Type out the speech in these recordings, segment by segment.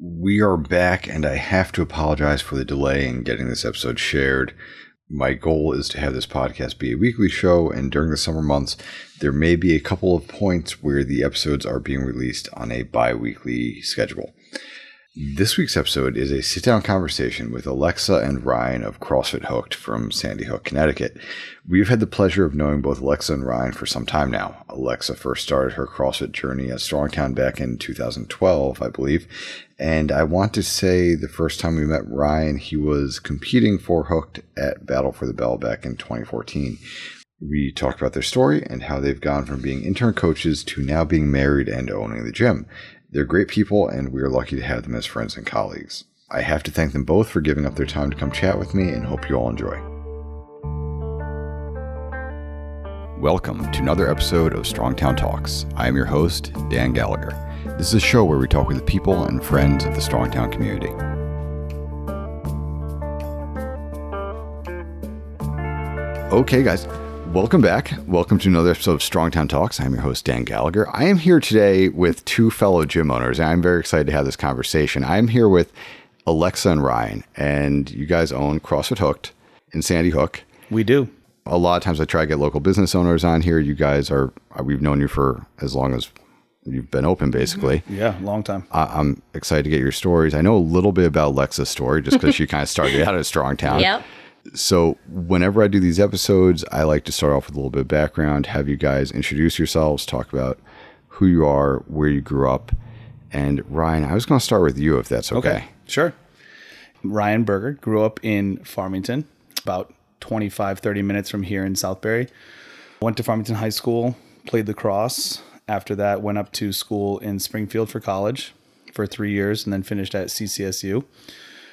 We are back, and I have to apologize for the delay in getting this episode shared. My goal is to have this podcast be a weekly show, and during the summer months, there may be a couple of points where the episodes are being released on a bi weekly schedule. This week's episode is a sit down conversation with Alexa and Ryan of CrossFit Hooked from Sandy Hook, Connecticut. We've had the pleasure of knowing both Alexa and Ryan for some time now. Alexa first started her CrossFit journey at Strongtown back in 2012, I believe. And I want to say the first time we met Ryan, he was competing for Hooked at Battle for the Bell back in 2014. We talked about their story and how they've gone from being intern coaches to now being married and owning the gym. They're great people, and we are lucky to have them as friends and colleagues. I have to thank them both for giving up their time to come chat with me and hope you all enjoy. Welcome to another episode of Strongtown Talks. I am your host, Dan Gallagher. This is a show where we talk with the people and friends of the Strongtown community. Okay, guys, welcome back. Welcome to another episode of Strongtown Talks. I'm your host, Dan Gallagher. I am here today with two fellow gym owners, and I'm very excited to have this conversation. I'm here with Alexa and Ryan, and you guys own CrossFit Hooked in Sandy Hook. We do. A lot of times I try to get local business owners on here. You guys are, we've known you for as long as you've been open, basically. Mm-hmm. Yeah, long time. I, I'm excited to get your stories. I know a little bit about Alexa's story just because she kind of started out at Strongtown. Yep. So, whenever I do these episodes, I like to start off with a little bit of background, have you guys introduce yourselves, talk about who you are, where you grew up. And Ryan, I was going to start with you if that's okay. Sure. Ryan Berger grew up in Farmington, about 25, 30 minutes from here in Southbury. Went to Farmington High School, played lacrosse. After that, went up to school in Springfield for college for three years and then finished at CCSU.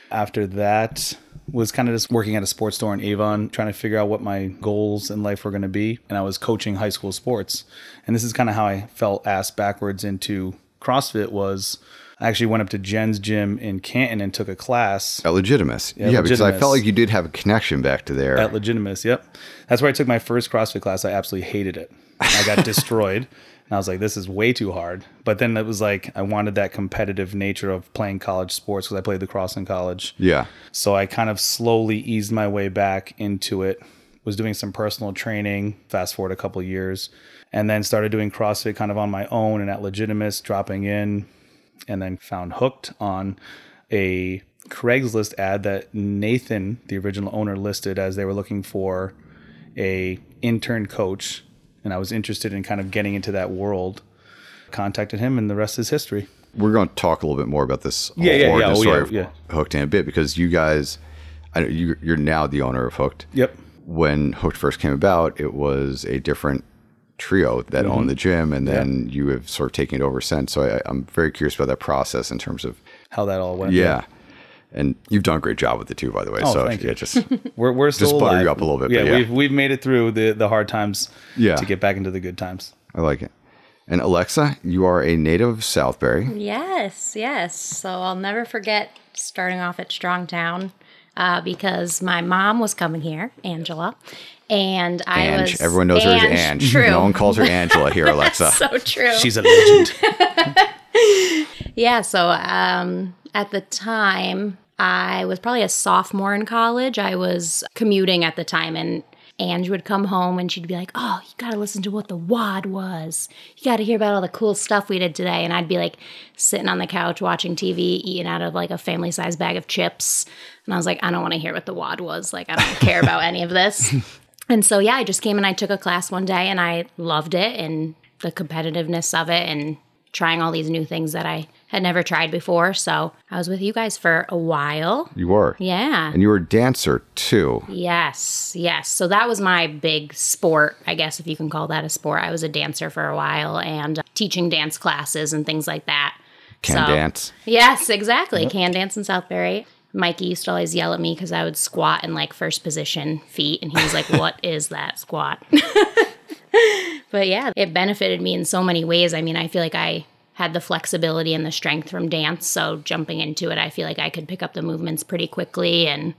After that, was kind of just working at a sports store in Avon, trying to figure out what my goals in life were going to be. And I was coaching high school sports. And this is kind of how I felt asked backwards into CrossFit was I actually went up to Jen's gym in Canton and took a class At Legitimus. Yeah, because I felt like you did have a connection back to there. at Legitimus. Yep. That's where I took my first CrossFit class. I absolutely hated it. I got destroyed. And I was like, this is way too hard. But then it was like, I wanted that competitive nature of playing college sports because I played lacrosse in college. yeah. So I kind of slowly eased my way back into it. Was doing some personal training, fast forward a couple of years, and then started doing CrossFit kind of on my own and at Legitimus, dropping in, and then found hooked on a Craigslist ad that Nathan, the original owner, listed as they were looking for a intern coach, and I was interested in kind of getting into that world. Contacted him, and the rest is history. We're going to talk a little bit more about this Yeah, yeah, yeah. Oh, story yeah, of yeah. Hooked in a bit because you guys, I know you, you're now the owner of Hooked. Yep. when Hooked first came about, it was a different trio that Mm-hmm. owned the gym, and then you have sort of taken it over since. So I, I'm very curious about that process in terms of How that all went. yeah. And you've done a great job with the two, by the way. Oh, so thank yeah, you. just We're we're still butter alive. you up a little bit, Yeah, yeah. we've we've made it through the the hard times. Yeah. To get back into the good times. I like it. And Alexa, you are a native of Southbury. Yes, yes. So I'll never forget starting off at Strongtown uh, because my mom was coming here, Angela, and I Ange. was. Everyone knows her as Ange. True. No one calls her Angela here, Alexa. so true. She's a legend. Yeah, so um, at the time, I was probably a sophomore in college. I was commuting at the time, and Ange would come home and she'd be like, Oh, you got to listen to what the WOD was. You got to hear about all the cool stuff we did today. And I'd be like sitting on the couch watching TV, eating out of like a family size bag of chips. And I was like, I don't want to hear what the WOD was. Like, I don't care about any of this. And so, yeah, I just came and I took a class one day and I loved it and the competitiveness of it and trying all these new things that I had never tried before. So I was with you guys for a while. You were. Yeah. And you were a dancer too. Yes, yes. So that was my big sport, I guess, if you can call that a sport. I was a dancer for a while and uh, teaching dance classes and things like that. Can So- dance. Yes, exactly. Can dance in Southbury. Mikey used to always yell at me because I would squat in like first position feet, and he was like, "What is that squat?" but yeah, it benefited me in so many ways. I mean, I feel like I had the flexibility and the strength from dance, so jumping into it, I feel like I could pick up the movements pretty quickly. And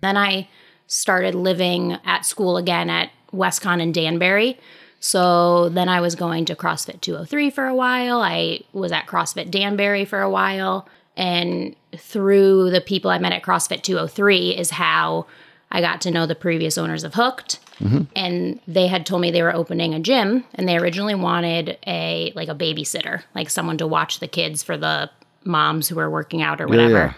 then I started living at school again at WestConn and Danbury. So then I was going to CrossFit 203 for a while. I was at CrossFit Danbury for a while. And through the people I met at CrossFit 203 is how I got to know the previous owners of Hooked. And they had told me they were opening a gym and they originally wanted a like a babysitter, like someone to watch the kids for the moms who were working out or whatever. yeah.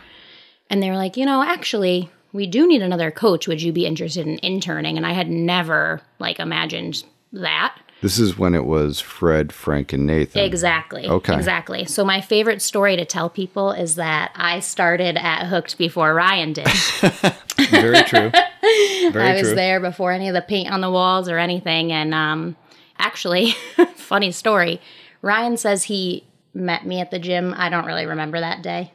And they were like, you know, actually, we do need another coach. Would you be interested in interning? And I had never like imagined that. This is when it was Fred, Frank, and Nathan. Exactly. Okay. Exactly. So my favorite story to tell people is that I started at Hooked before Ryan did. Very true. Very true. I was true. there before any of the paint on the walls or anything. And um, actually, funny story. Ryan says he met me at the gym. I don't really remember that day,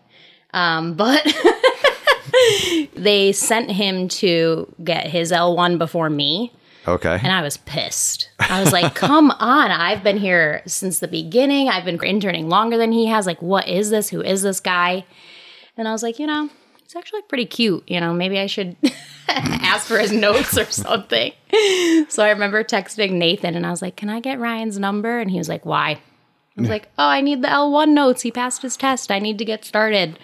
um, but they sent him to get his L1 before me. Okay. And I was pissed. I was like, come on. I've been here since the beginning. I've been interning longer than he has. Like, what is this? Who is this guy? And I was like, you know, he's actually pretty cute. You know, maybe I should ask for his notes or something. So I remember texting Nathan and I was like, can I get Ryan's number? And he was like, why? I was like, oh, I need the L1 notes. He passed his test. I need to get started.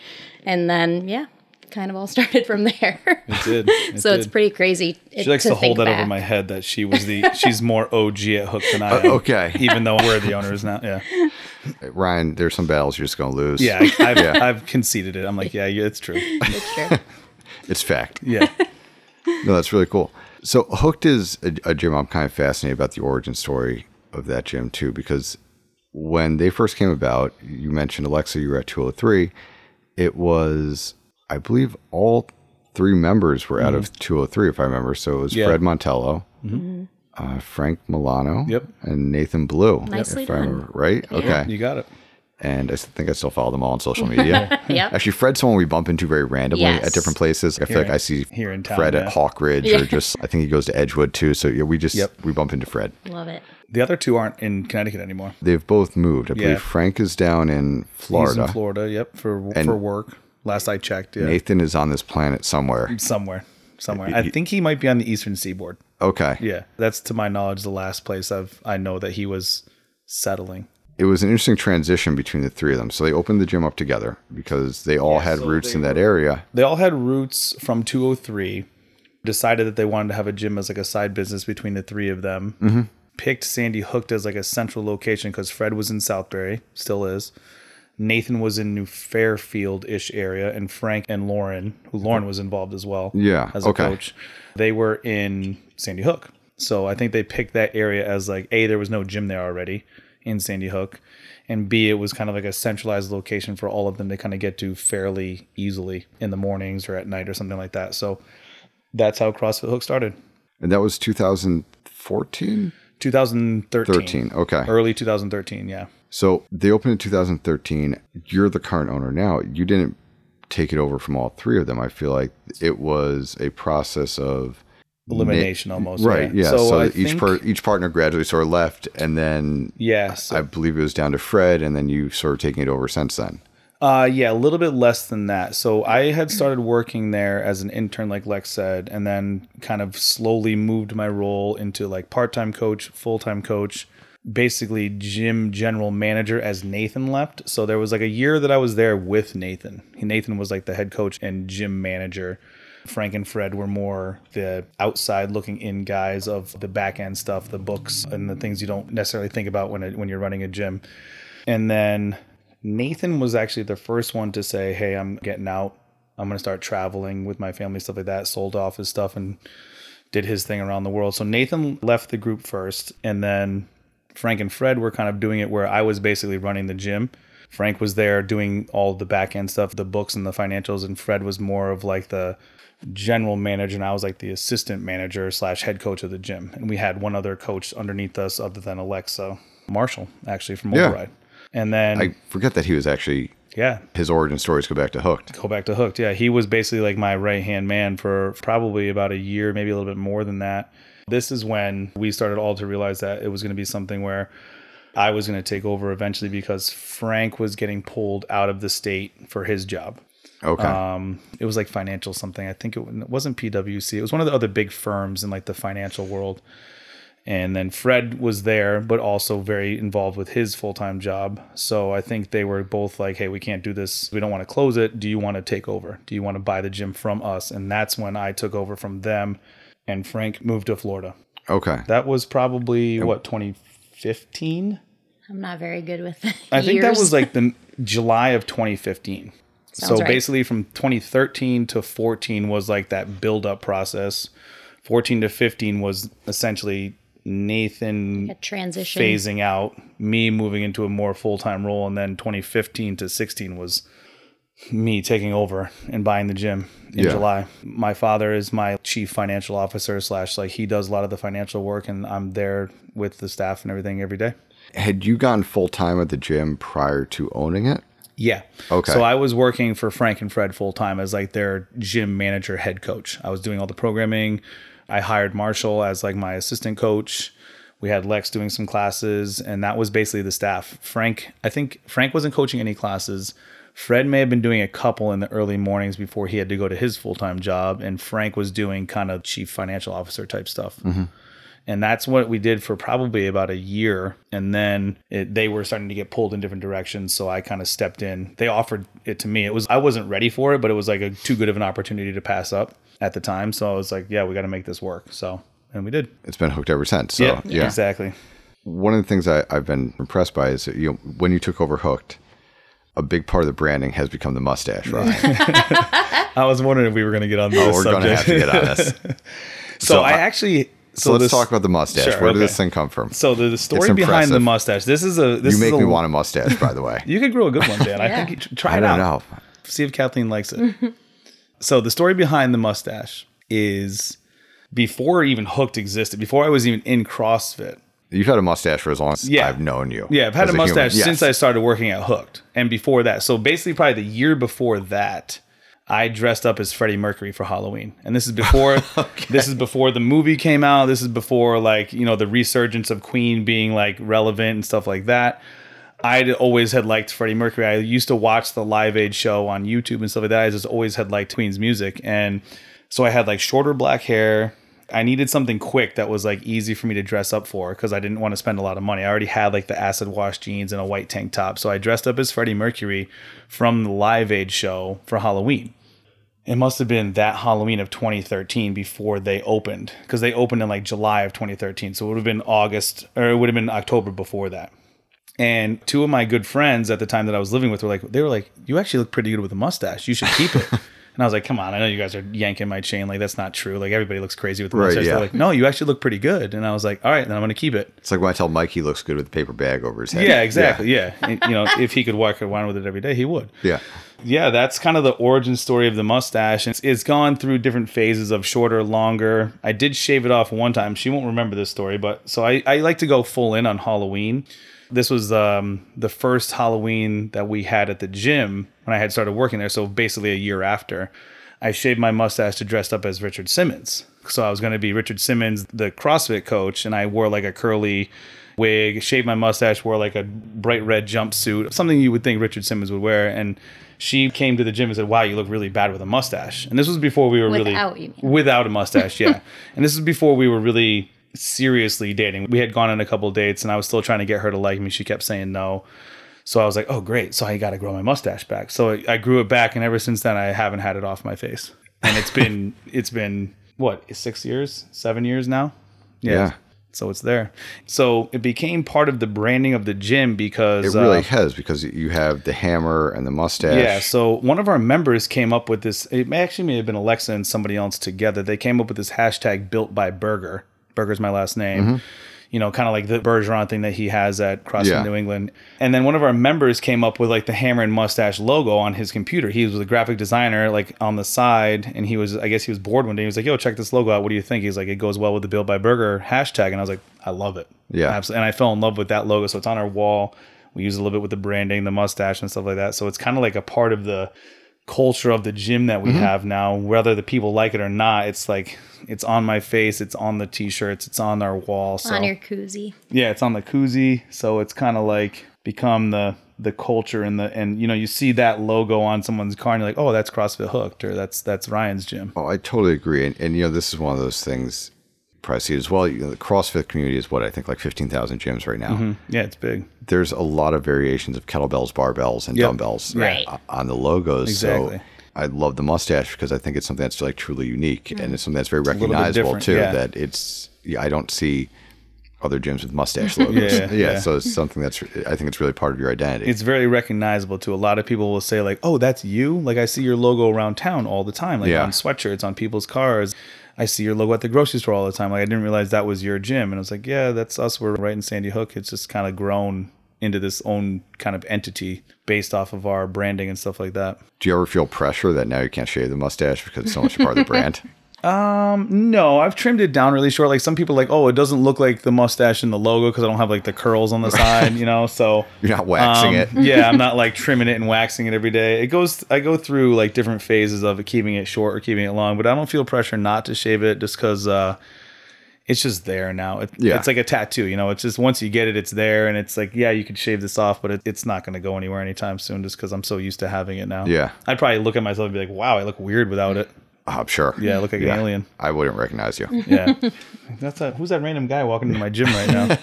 And then, yeah, kind of all started from there. It did. It so it's pretty crazy. She likes to, hold that over my head that she was the she's more OG at Hook than I uh, am. okay. Even though we're the owners now. Yeah. Ryan, there's some battles you're just going to lose. Yeah. I, I've, I've conceded it. I'm like, yeah, yeah, it's true. It's true. It's fact. Yeah. No, that's really cool. So Hooked is a, a gym I'm kind of fascinated about the origin story of that gym too, because when they first came about, you mentioned Alexa, you were at 203. It was, I believe, all three members were out of 203, if I remember. So it was Yeah. Fred Montello, uh, Frank Milano, Yep. and Nathan Blue. Nicely if I remember right. Okay. You got it. And I think I still follow them all on social media. Yep. Actually, Fred's someone we bump into very randomly Yes. at different places. I feel Here like I see here in town, Fred yeah. at Hawk Ridge or just I think he goes to Edgewood too. So yeah, we just Yep. we bump into Fred. Love it. The other two aren't in Connecticut anymore. They've both moved. I believe Frank is down in Florida. He's in Florida. Yep. For And- for work. Last I checked. Yeah. Nathan is on this planet somewhere. Somewhere. Somewhere. I think he might be on the eastern seaboard. Okay. Yeah. That's to my knowledge the last place I've I know that he was settling. It was an interesting transition between the three of them. So they opened the gym up together because they all had roots in that area. They all had roots from 203. Decided that they wanted to have a gym as like a side business between the three of them. Mm-hmm. Picked Sandy Hooked as like a central location because Fred was in Southbury, still is. Nathan was in New Fairfield ish area, and Frank and Lauren, who Lauren was involved as well. Yeah, as a okay. coach, they were in Sandy Hook. So I think they picked that area as like a there was no gym there already in Sandy Hook, and b it was kind of like a centralized location for all of them to kind of get to fairly easily in the mornings or at night or something like that. So that's how CrossFit Hook started. And that was 2014? 2013. 13. Okay. Early 2013, yeah. So they opened in 2013. You're the current owner now. You didn't take it over from all three of them. I feel like it was a process of Elimination almost. right. Yeah. So, So, each think, per, each partner gradually sort of left, and then yeah. So, I believe it was down to Fred, and then you sort of taking it over since then. Uh, yeah, a little bit less than that. So I had started working there as an intern, like Lex said, and then kind of slowly moved my role into like part time coach, full time coach, basically gym general manager as Nathan left. So there was like a year that I was there with Nathan. Nathan was like the head coach and gym manager. Frank and Fred were more the outside looking in guys of the back end stuff, the books and the things you don't necessarily think about when it, when you're running a gym. And then Nathan was actually the first one to say, "Hey, I'm getting out. I'm going to start traveling with my family, stuff like that." Sold off his stuff and did his thing around the world. So Nathan left the group first, and then Frank and Fred were kind of doing it where I was basically running the gym. Frank was there doing all the back end stuff, the books and the financials, and Fred was more of like the general manager, and I was like the assistant manager slash head coach of the gym. And we had one other coach underneath us, other than Alexa Marshall, actually from. Override. And then I forget that he was actually yeah, his origin stories go back to Hooked. go back to Hooked. Yeah, he was basically like my right hand man for probably about a year, maybe a little bit more than that. This is when we started all to realize that it was going to be something where I was going to take over eventually because Frank was getting pulled out of the state for his job. Okay. Um, it was like financial something. I think it wasn't PwC. It was one of the other big firms in like the financial world. And then Fred was there, but also very involved with his full time job. So I think they were both like, hey, we can't do this. We don't want to close it. Do you want to take over? Do you want to buy the gym from us? And that's when I took over from them and Frank moved to Florida. Okay. That was probably what, 2015? I'm not very good with I think that was like the July of 2015. so right. basically from 2013 to 14 was like that build up process. 14 to 15 was essentially Nathan a transition. phasing out, me moving into a more full time role, and then 2015 to 16 was me taking over and buying the gym in Yeah. July. My father is my chief financial officer slash like he does a lot of the financial work, and I'm there with the staff and everything every day. Had you gone full time at the gym prior to owning it? Yeah. Okay. So I was working for Frank and Fred full time as like their gym manager, head coach. I was doing all the programming. I hired Marshall as like my assistant coach. We had Lex doing some classes, and that was basically the staff. Frank, I think Frank wasn't coaching any classes. Fred may have been doing a couple in the early mornings before he had to go to his full time job, and Frank was doing kind of chief financial officer type stuff. Mm-hmm. And that's what we did for probably about a year. And then it, they were starting to get pulled in different directions. So I kind of stepped in. They offered it to me. It was I wasn't ready for it, but it was like a too good of an opportunity to pass up at the time. So I was like, yeah, we got to make this work. So and we did. It's been hooked ever since. So yeah. exactly. One of the things I, I've been impressed by is that you know, when you took over Hooked, a big part of the branding has become the mustache, right? I was wondering if we were going to get on this oh, we're subject. gonna have to get on this. so, So I, I- actually. So, let's this- talk about the mustache. Sure, Where did this thing come from? So the, the story behind the mustache. This is a. This is you make is a, me want a mustache, by the way. You could grow a good one, Dan. I think you tr- try I it don't out. know. See if Kathleen likes it. So the story behind the mustache is before even Hooked existed, before I was even in CrossFit. You've had a mustache for as long as Yeah. I've known you. Yeah, I've had a mustache Yes. since I started working at Hooked, and before that. So basically, probably the year before that, I dressed up as Freddie Mercury for Halloween, and this is before this is before the movie came out. This is before like you know the resurgence of Queen being like relevant and stuff like that. I always had liked Freddie Mercury. I used to watch the Live Aid show on YouTube and stuff like that. I just always had liked Queen's music, and so I had like shorter black hair. I needed something quick that was like easy for me to dress up for because I didn't want to spend a lot of money. I already had like the acid wash jeans and a white tank top, so I dressed up as Freddie Mercury from the Live Aid show for Halloween. It must have been that Halloween of 2013 before they opened because they opened in like July of 2013. So it would have been August or it would have been October before that. And two of my good friends at the time that I was living with were like, they were like, you actually look pretty good with a mustache. You should keep it. and I was like, come on, I know you guys are yanking my chain. Like, that's not true. Like, everybody looks crazy with the Right, mustache. yeah. They're like, no, you actually look pretty good. And I was like, all right, then I'm going to keep it. It's like when I tell Mike he looks good with a paper bag over his head. Yeah, exactly. Yeah. And, you know, if he could walk around with it every day, he would Yeah. yeah, that's kind of the origin story of the mustache. It's, it's gone through different phases of shorter, longer. I did shave it off one time. She won't remember this story, but so I, I like to go full in on Halloween. This was um, the first Halloween that we had at the gym when I had started working there. So basically a year after, I shaved my mustache to dress up as Richard Simmons. So I was going to be Richard Simmons, the CrossFit coach, and I wore like a curly wig, shaved my mustache, wore like a bright red jumpsuit, something you would think Richard Simmons would wear. And she came to the gym and said, "Wow, you look really bad with a mustache." And this was before we were Without, really without a mustache, yeah. and this is before we were really seriously dating. We had gone on a couple dates, and I was still trying to get her to like me. She kept saying no. So I was like, "Oh, great! So I got to grow my mustache back." So I, I grew it back, and ever since then, I haven't had it off my face. And it's been it's been what six years, seven years now. Yeah. So it's there. So it became part of the branding of the gym because It really uh, has because you have the hammer and the mustache. yeah, so one of our members came up with this. It may actually may have been Alexa and somebody else together. They came up with this hashtag built by Berger. Berger's my last name. Mm-hmm. You know, kind of like the Bergeron thing that he has at CrossFit Yeah. New England. And then one of our members came up with like the hammer and mustache logo on his computer. He was a graphic designer, like on the side, and he was, I guess he was bored one day. He was like, "Yo, check this logo out. What do you think?" He's like, "It goes well with the Built by Burger hashtag." And I was like, "I love it." Yeah. absolutely. And I fell in love with that logo. So it's on our wall. We use a little bit with the branding, the mustache, and stuff like that. So it's kind of like a part of the culture of the gym that Mm-hmm. we have now whether the people like it or not it's like it's on my face it's on the t-shirts it's on our wall so on your koozie. yeah it's on the koozie so it's kind of like become the the culture and the and you know you see that logo on someone's car and you're like oh that's crossfit hooked or that's that's ryan's gym Oh, I totally agree. And, and you know, this is one of those things. Pricey as well. You know, the CrossFit community is what I think like fifteen thousand gyms right now. Mm-hmm. Yeah, it's big. There's a lot of variations of kettlebells, barbells, and Yep. dumbbells uh, Right. on the logos. Exactly. So I love the mustache because I think it's something that's like truly unique mm-hmm. and it's something that's very little bit recognizable too. yeah. That it's yeah, I don't see other gyms with mustache logos. Yeah, yeah. So it's something that's I think it's really part of your identity. It's very recognizable to a lot of people will say like, "Oh, that's you." Like I see your logo around town all the time, like Yeah. on sweatshirts, on people's cars. I see your logo at the grocery store all the time. Like I didn't realize that was your gym, and I was like, "Yeah, that's us. We're right in Sandy Hook." It's just kind of grown into this own kind of entity based off of our branding and stuff like that. Do you ever feel pressure that now you can't shave the mustache because it's so much a part of the brand? No, I've trimmed it down really short. Like some people, like, oh, it doesn't look like the mustache in the logo because I don't have like the curls on the side, you know. So You're not waxing Um, it. yeah, I'm not like trimming it and waxing it every day. It goes, I go through like different phases of it, keeping it short or keeping it long, but I don't feel pressure not to shave it just because uh, it's just there now. It, Yeah. It's like a tattoo, you know. It's just once you get it, it's there, and it's like, yeah, you could shave this off, but it, it's not going to go anywhere anytime soon, just because I'm so used to having it now. Yeah. I'd probably look at myself and be like, wow, I look weird without it. I'm sure. Yeah, I look like an alien. I wouldn't recognize you. Yeah, that's a, who's that random guy walking into my gym right now?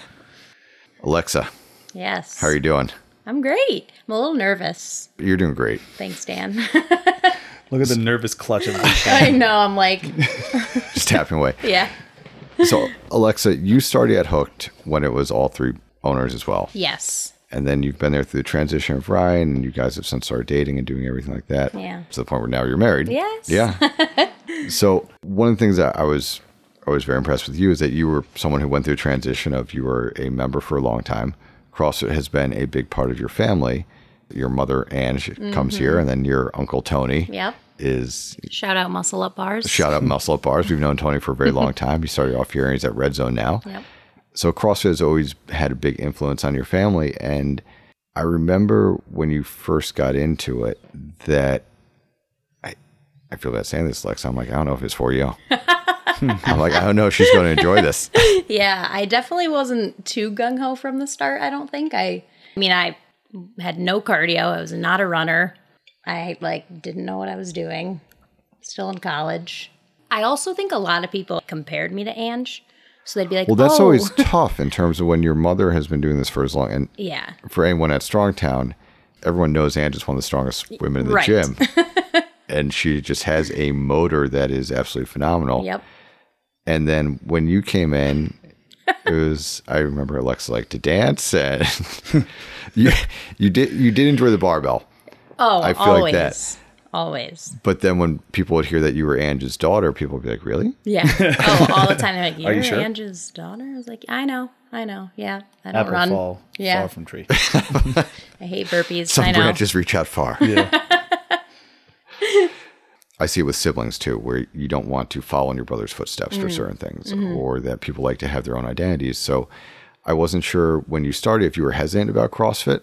Alexa, Yes. how are you doing? I'm great. I'm a little nervous. You're doing great. Thanks, Dan. Look at the nervous clutch of the I know. I'm like, Just tapping away. yeah. So, Alexa, you started at Hooked when it was all three owners as well. Yes. And then you've been there through the transition of Ryan, and you guys have since started dating and doing everything like that. Yeah. To the point where now you're married. Yes. Yeah. so one of the things that I was I was very impressed with you is that you were someone who went through a transition of you were a member for a long time. CrossFit has been a big part of your family. Your mother Ange comes here, and then your uncle Tony Mm-hmm. Yep. is Shout out Muscle Up Bars. shout out Muscle Up Bars. We've known Tony for a very long time. He started off here, and he's at Red Zone now. Yep. So CrossFit has always had a big influence on your family. And I remember when you first got into it that I I feel bad saying this, Lex. I'm like, I don't know if it's for you. I'm like, I don't know if she's going to enjoy this. Yeah, I definitely wasn't too gung ho from the start. I don't think I. I mean, I had no cardio. I was not a runner. I like didn't know what I was doing. Still in college. I also think a lot of people compared me to Ange, so they'd be like, Well, that's "Oh, always tough in terms of when your mother has been doing this for as long. And yeah, for anyone at Strongtown, everyone knows Ange is one of the strongest women in the Right. gym. and she just has a motor that is absolutely phenomenal. yep, And then when you came in, it was I remember Alexa liked to dance and you you did you did enjoy the barbell. oh, I feel always, like that. Always, But then when people would hear that you were Angie's daughter, people would be like, Really? yeah, oh, all the time. They're like, "You're you sure? Ange's daughter." I was like, "I know, I know, yeah, I don't Apple run. fall Yeah. far from tree. I hate burpees. Some I know." branches reach out far. Yeah. I see it with siblings too, where you don't want to follow in your brother's footsteps Mm. for certain things, Mm-hmm. or that people like to have their own identities. So I wasn't sure when you started if you were hesitant about CrossFit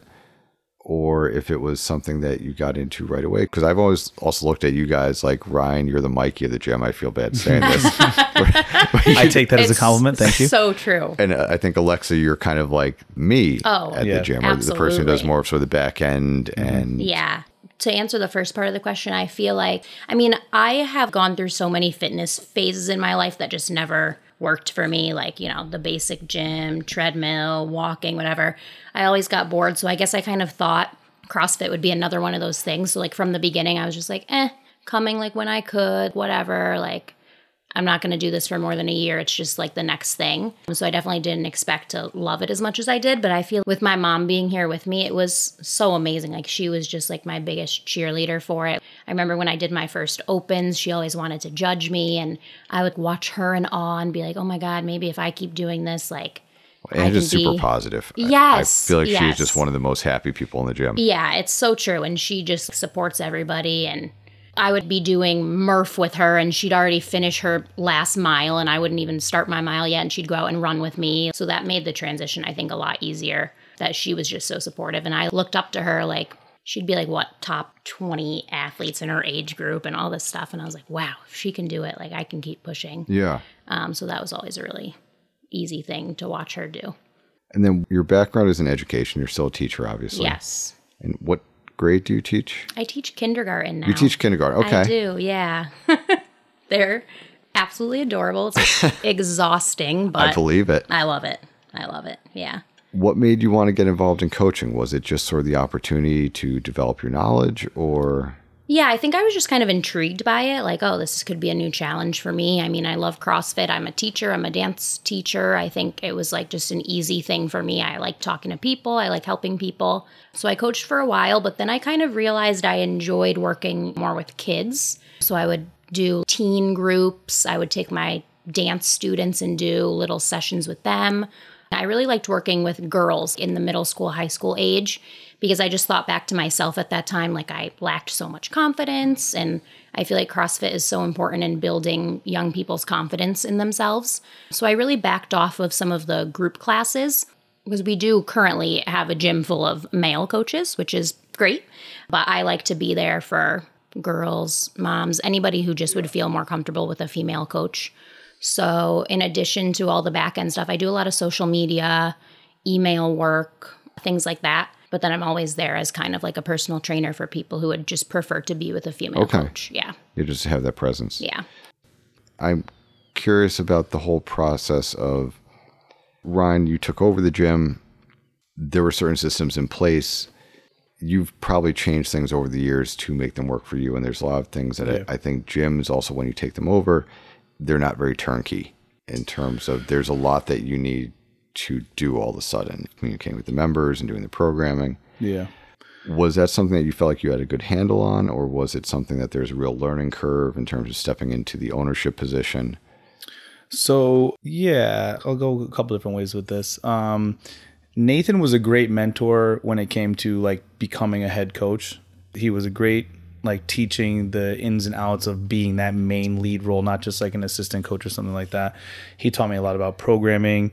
or if it was something that you got into right away. Because I've always also looked at you guys like Ryan, you're the Mikey of the gym. I feel bad saying this. I take that as a compliment. Thank you. So true. and uh, I think Alexa, you're kind of like me Oh, at Yeah. the gym, or the person who does more of sort of the back end and Yeah. To answer the first part of the question, I feel like, I mean, I have gone through so many fitness phases in my life that just never worked for me. Like, you know, the basic gym, treadmill, walking, whatever. I always got bored. So I guess I kind of thought CrossFit would be another one of those things. So, like, from the beginning, I was just like, eh, coming like when I could, whatever. Like, I'm not going to do this for more than a year. It's just like the next thing. So I definitely didn't expect to love it as much as I did. But I feel with my mom being here with me, it was so amazing. Like she was just like my biggest cheerleader for it. I remember when I did my first opens, she always wanted to judge me. And I would watch her in awe and be like, oh my God, maybe if I keep doing this, like, and just super be- positive. I- Yes, I feel like she's just one of the most happy people in the gym. Yeah, it's so true. And she just supports everybody. And I would be doing Murph with her, and she'd already finish her last mile, and I wouldn't even start my mile yet. And she'd go out and run with me. So that made the transition, I think, a lot easier that she was just so supportive. And I looked up to her like, she'd be like, what, top 20 athletes in her age group and all this stuff. And I was like, wow, if she can do it, like, I can keep pushing. Yeah. Um, so that was always a really easy thing to watch her do. And then your background is in education. You're still a teacher, obviously. Yes. And what grade do you teach? I teach kindergarten now. You teach kindergarten. Okay. I do, yeah. they're absolutely adorable. It's exhausting, but I believe it. I love it. I love it. Yeah. What made you want to get involved in coaching? Was it just sort of the opportunity to develop your knowledge or Yeah, I think I was just kind of intrigued by it. Like, oh, this could be a new challenge for me. I mean, I love CrossFit. I'm a teacher, I'm a dance teacher. I think it was like just an easy thing for me. I like talking to people, I like helping people. So I coached for a while, but then I kind of realized I enjoyed working more with kids. So I would do teen groups, I would take my dance students and do little sessions with them. I really liked working with girls in the middle school, high school age because I just thought back to myself at that time, like I lacked so much confidence. And I feel like CrossFit is so important in building young people's confidence in themselves. So I really backed off of some of the group classes because we do currently have a gym full of male coaches, which is great. But I like to be there for girls, moms, anybody who just would feel more comfortable with a female coach. So, in addition to all the back end stuff, I do a lot of social media, email work, things like that. But then I'm always there as kind of like a personal trainer for people who would just prefer to be with a female Okay. coach. Yeah. you just have that presence? Yeah. I'm curious about the whole process of Ryan, you took over the gym. There were certain systems in place. You've probably changed things over the years to make them work for you. And there's a lot of things that Yeah. I, I think gyms also, when you take them over, they're not very turnkey in terms of there's a lot that you need to do all of a sudden, communicating with the members and doing the programming. Yeah. Was that something that you felt like you had a good handle on, or was it something that there's a real learning curve in terms of stepping into the ownership position? So yeah, I'll go a couple different ways with this. Um, Nathan was a great mentor when it came to like becoming a head coach. He was a great like teaching the ins and outs of being that main lead role, not just like an assistant coach or something like that. He taught me a lot about programming,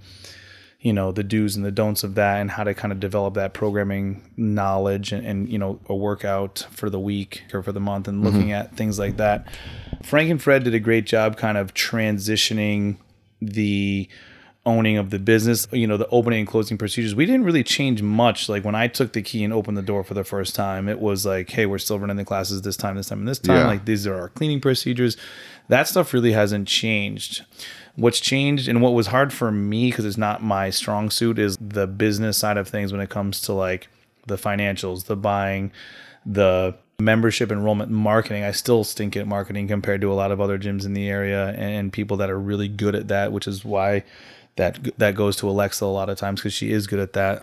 you know, the do's and the don'ts of that and how to kind of develop that programming knowledge and, and you know, a workout for the week or for the month and mm-hmm. looking at things like that. Frank and Fred did a great job kind of transitioning the owning of the business, you know, the opening and closing procedures. We didn't really change much. Like when I took the key and opened the door for the first time, it was like, hey, we're still running the classes this time, this time, and this time. Yeah. Like these are our cleaning procedures. That stuff really hasn't changed. What's changed and what was hard for me because it's not my strong suit is the business side of things when it comes to like the financials, the buying, the membership enrollment marketing. I still stink at marketing compared to a lot of other gyms in the area and, people that are really good at that, which is why that that goes to Alexa a lot of times because she is good at that.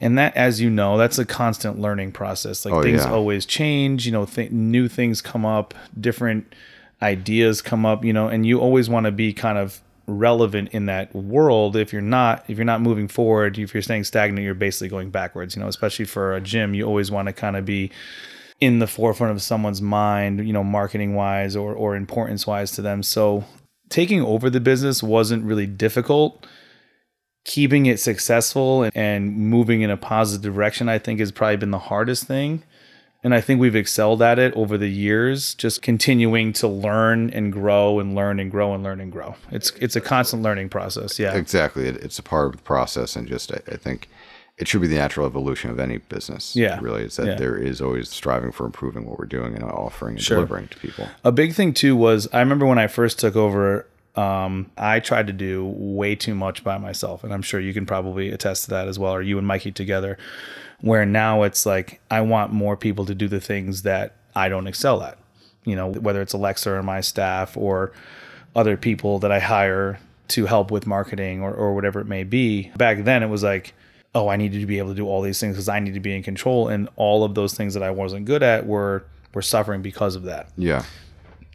And that, as you know, that's a constant learning process. Like Oh, things yeah. always change. You know, th- new things come up, different ideas come up. You know, and you always want to be kind of relevant in that world. If you're not, if you're not moving forward, if you're staying stagnant, you're basically going backwards. You know, especially for a gym, you always want to kind of be in the forefront of someone's mind, you know, marketing wise or, or importance wise to them. So taking over the business wasn't really difficult. Keeping it successful and, and moving in a positive direction, I think, has probably been the hardest thing. And I think we've excelled at it over the years, just continuing to learn and grow and learn and grow and learn and grow. It's it's a constant learning process. Yeah. Exactly. It, it's a part of the process, and just I, I think it should be the natural evolution of any business. Yeah. really, is that Yeah. there is always striving for improving what we're doing and offering and Sure. delivering to people. A big thing too was I remember when I first took over, um, I tried to do way too much by myself, and I'm sure you can probably attest to that as well, or you and Mikey together. Where now it's like I want more people to do the things that I don't excel at. You know, whether it's Alexa or my staff or other people that I hire to help with marketing or, or whatever it may be. Back then, it was like, oh, I needed to be able to do all these things because I need to be in control, and all of those things that I wasn't good at were were suffering because of that Yeah,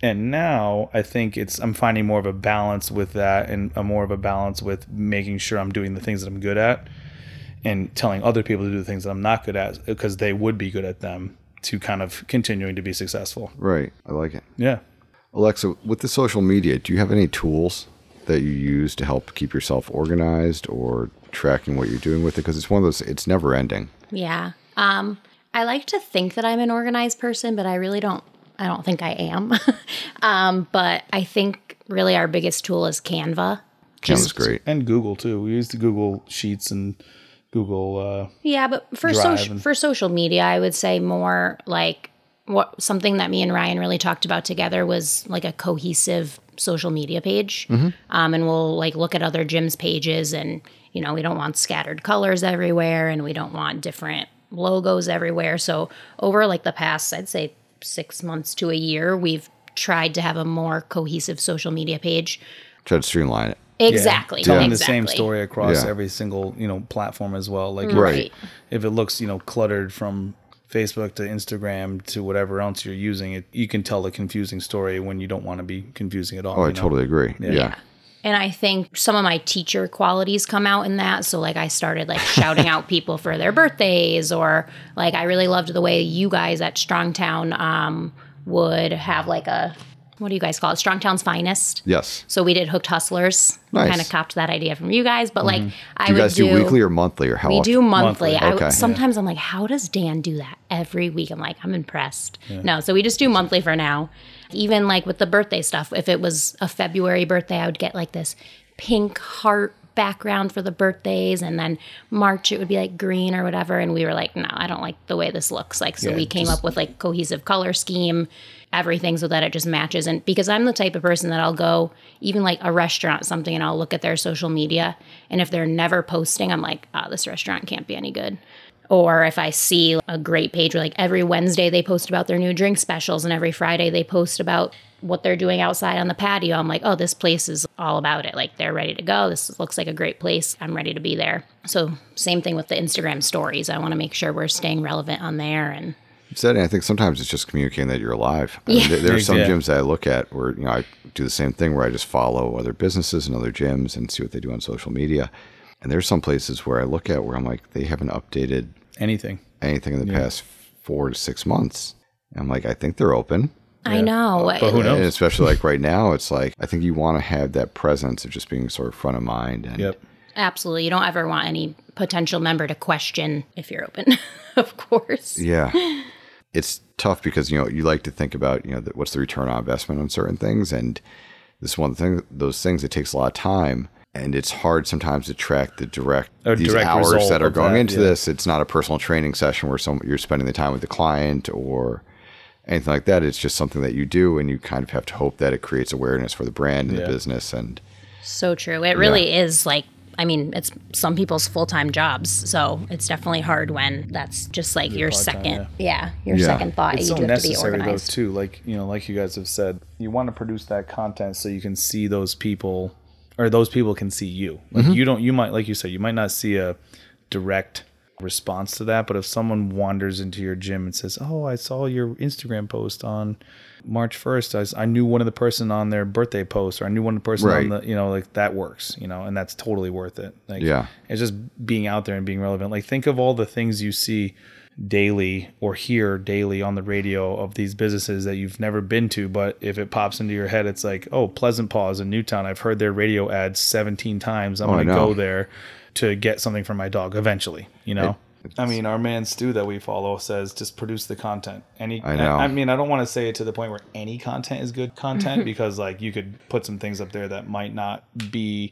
and now I think it's I'm finding more of a balance with that and a more of a balance with making sure I'm doing the things that I'm good at and telling other people to do the things that I'm not good at because they would be good at them to kind of continuing to be successful. right. I like it. Yeah. Alexa, with the social media, do you have any tools that you use to help keep yourself organized or tracking what you're doing with it? Because it's one of those. It's never ending. Yeah. Um, I like to think that I'm an organized person, but I really don't. I don't think I am. um, but I think really our biggest tool is Canva. Canva's great. And Google too. We use the Google Sheets and Google uh Yeah, but for social and- for social media, I would say more like what something that me and Ryan really talked about together was like a cohesive social media page. Um, and we'll like look at other gyms' pages, and you know, we don't want scattered colors everywhere, and we don't want different logos everywhere. So over like the past, I'd say six months to a year, we've tried to have a more cohesive social media page. Try to streamline it. Exactly. telling exactly. the same story across Yeah. every single you know platform as well. Like Right. if it looks you know cluttered from Facebook to Instagram to whatever else you're using, it you can tell a confusing story when you don't want to be confusing at all. Oh, I know? totally agree. Yeah. And I think some of my teacher qualities come out in that. So, like, I started like shouting out people for their birthdays, or like, I really loved the way you guys at Strongtown um, would have like a what do you guys call it? Strongtown's finest. Yes. So we did Hooked Hustlers. Nice. Kind of copped that idea from you guys, but like, I Do you would guys do, weekly or monthly or how we often? do monthly. I, Okay. sometimes I'm like, how does Dan do that every week? I'm like, I'm impressed. No, so we just do monthly for now. Even like with the birthday stuff, if it was a February birthday, I would get like this pink heart background for the birthdays, and then March it would be like green or whatever. And we were like, no, I don't like the way this looks. Like, so Yeah, we came just- up with like cohesive color scheme, everything so that it just matches. And because I'm the type of person that I'll go even like a restaurant something, and I'll look at their social media, and if they're never posting, I'm like, oh, this restaurant can't be any good. Or if I see a great page where like every Wednesday they post about their new drink specials and every Friday they post about what they're doing outside on the patio, I'm like, oh, this place is all about it. Like they're ready to go. This looks like a great place. I'm ready to be there. So same thing with the Instagram stories. I want to make sure we're staying relevant on there and said, I think sometimes it's just communicating that you're alive. I mean, there, there are some gyms that I look at where you know I do the same thing where I just follow other businesses and other gyms and see what they do on social media. And there's some places where I look at where I'm like they haven't updated anything. anything in the past four to six months. I'm like, I think they're open. I know. But who knows? And especially like right now, it's like I think you want to have that presence of just being sort of front of mind. And Yep. Absolutely. You don't ever want any potential member to question if you're open, of course. Yeah. It's tough because, you know, you like to think about, you know, the, what's the return on investment on certain things. And this is one thing, those things, it takes a lot of time. And it's hard sometimes to track the direct, A these direct hours that are going that, into yeah. this. It's not a personal training session where some, you're spending the time with the client or anything like that. It's just something that you do. And you kind of have to hope that it creates awareness for the brand and Yeah. the business. And So true. It really is like, I mean, it's some people's full time jobs. So it's definitely hard when that's just like your part-time, second, yeah. your Yeah. second thought. It's you so do have to be necessary though organized. too. Like you know, like you guys have said, you want to produce that content so you can see those people, or those people can see you. Like Mm-hmm. you don't, you might, like you said, you might not see a direct response to that, but if someone wanders into your gym and says, "Oh, I saw your Instagram post on March first. I, I knew one of the person on their birthday post, or I knew one of the person on the, you know, like that works, you know, and that's totally worth it. Like, Yeah. it's just being out there and being relevant. Like, think of all the things you see daily or hear daily on the radio of these businesses that you've never been to, but if it pops into your head, it's like, oh, Pleasant Paws in Newtown. I've heard their radio ads 17 times. I'm Oh, going to go there to get something for my dog eventually, you know? I mean, our man Stu that we follow says just produce the content. Any, I know. I mean, I don't want to say it to the point where any content is good content because, like, you could put some things up there that might not be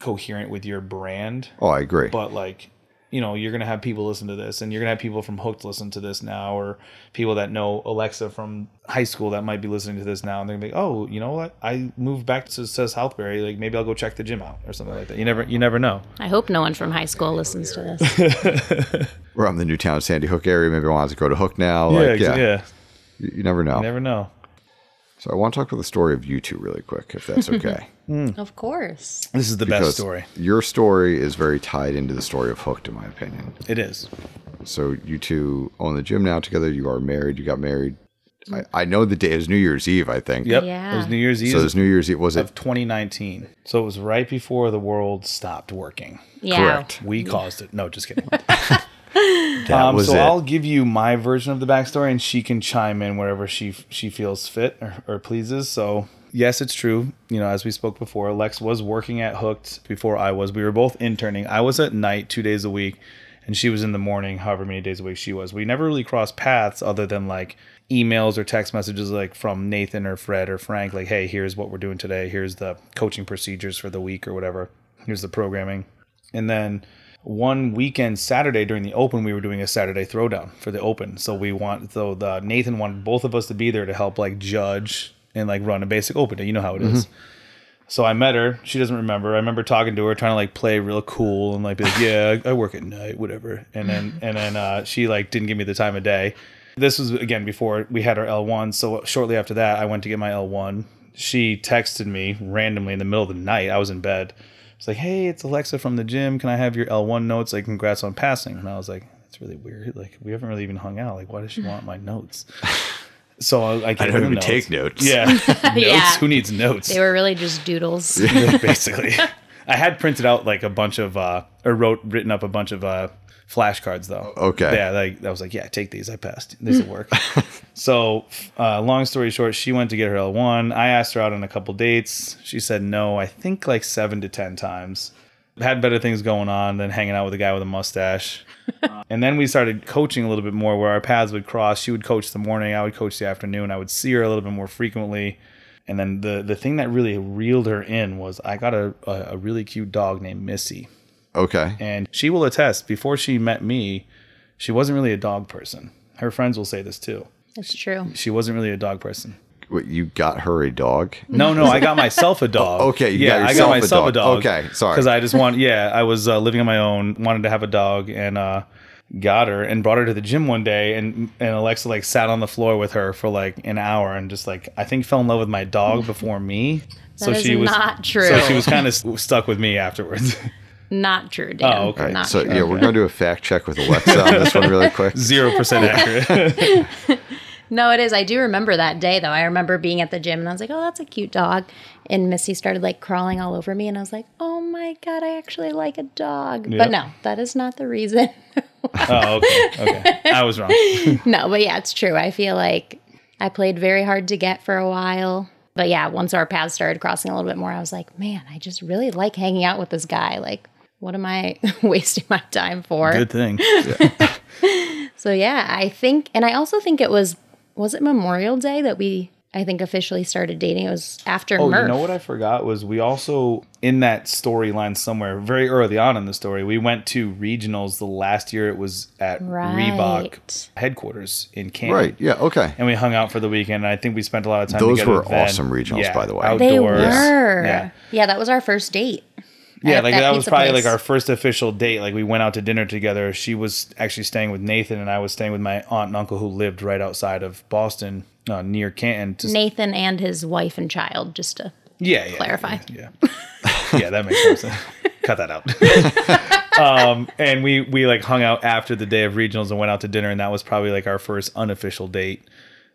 coherent with your brand oh, I agree. but like you know you're gonna have people listen to this and you're gonna have people from hooked listen to this now or people that know alexa from high school that might be listening to this now and they're gonna be oh you know what i moved back to, to southbury like maybe i'll go check the gym out or something like that you never you never know I hope no one from high school listens to this. We're on the Newtown Sandy Hook area. Maybe wants to go to Hook now. Like, yeah, yeah You, you never know. you never know So I want to talk about the story of you two really quick, if that's okay. Hmm. of course. this is the Because best story Your story is very tied into the story of Hooked, in my opinion. it is So you two own the gym now together. You are married. You got married. I, I know the day is New Year's Eve. I think. yep Yeah. it was new year's eve So it was New Year's Eve was it? of 2019 so it was right before the world stopped working Yeah. Correct. we caused it no just kidding That Um, was so it. I'll give you my version of the backstory, and she can chime in wherever she she feels fit or, or pleases. So yes, it's true. You know, as we spoke before, Lex was working at Hooked before I was. We were both interning. I was at night two days a week, and she was in the morning, however many days a week she was. We never really crossed paths other than like emails or text messages like from Nathan or Fred or Frank, like, hey, here's what we're doing today. Here's the coaching procedures for the week or whatever. Here's the programming. And then one weekend Saturday during the Open, we were doing a Saturday throwdown for the Open. So we want so the Nathan wanted both of us to be there to help like judge and like run a basic Open. You know how it is. So I met her. She doesn't remember. I remember talking to her, trying to like play real cool and like be like, "Yeah, I I work at night, whatever." And then and then uh, she like didn't give me the time of day. This was again before we had our L one. So shortly after that, I went to get my L one. She texted me randomly in the middle of the night. I was in bed. It's like, "Hey, it's Alexa from the gym. Can I have your L one notes? Like, congrats on passing." And I was like, "That's really weird. Like, we haven't really even hung out. Like, why does she want my notes?" So I, I, gave I don't even notes. take notes. Yeah, notes. Yeah. Who needs notes? They were really just doodles. basically. I had printed out like a bunch of uh or wrote written up a bunch of uh flashcards though. Okay. Yeah, like I was like, yeah, take these. I passed. These will work. so, uh, long story short, she went to get her L one. I asked her out on a couple dates. She said no. I think like seven to ten times. Had better things going on than hanging out with a guy with a mustache. and then we started coaching a little bit more, where our paths would cross. She would coach the morning. I would coach the afternoon. I would see her a little bit more frequently. And then the the thing that really reeled her in was I got a, a, a really cute dog named Missy. Okay. And she will attest, before she met me, she wasn't really a dog person. Her friends will say this too. That's true. She wasn't really a dog person. What, you got her a dog? No, no, I got myself a dog. okay, you yeah, got I yourself got a myself a dog. dog. Okay, sorry. Because I just want, yeah, I was uh, living on my own, wanted to have a dog, and uh, got her and brought her to the gym one day, and and Alexa like sat on the floor with her for like an hour, and just like I think fell in love with my dog before me. so is she was not true. So she was kind of stuck with me afterwards. Not true, Dan. Oh, okay. All right. Not so true. yeah, we're gonna do a fact check with Alexa on this one really quick. Zero percent accurate. No, it is. I do remember that day though. I remember being at the gym and I was like, "Oh, that's a cute dog." And Missy started like crawling all over me and I was like, "Oh my god, I actually like a dog." Yep. But no, that is not the reason. oh, okay, okay. I was wrong. no, but yeah, it's true. I feel like I played very hard to get for a while. But yeah, once our paths started crossing a little bit more, I was like, "Man, I just really like hanging out with this guy. Like, what am I wasting my time for?" Good thing. So yeah, I think, and I also think it was was it Memorial Day that we I think officially started dating. It was after Oh, Murph. you know what I forgot was we also in that storyline somewhere very early on in the story we went to regionals the last year it was at Reebok headquarters in Canton. Right. Yeah. Okay. And we hung out for the weekend. And I think we spent a lot of time Those together. were then. awesome regionals, by the way. Outdoors. They were. Yeah. Yeah. that was our first date. Yeah, like that, was probably place. like our first official date. Like we went out to dinner together. She was actually staying with Nathan, and I was staying with my aunt and uncle who lived right outside of Boston, uh, near Canton. To, Nathan and his wife and child, just to yeah, yeah, clarify. Yeah, yeah, that makes sense. Cut that out. um, and we we like hung out after the day of regionals and went out to dinner, and that was probably like our first unofficial date.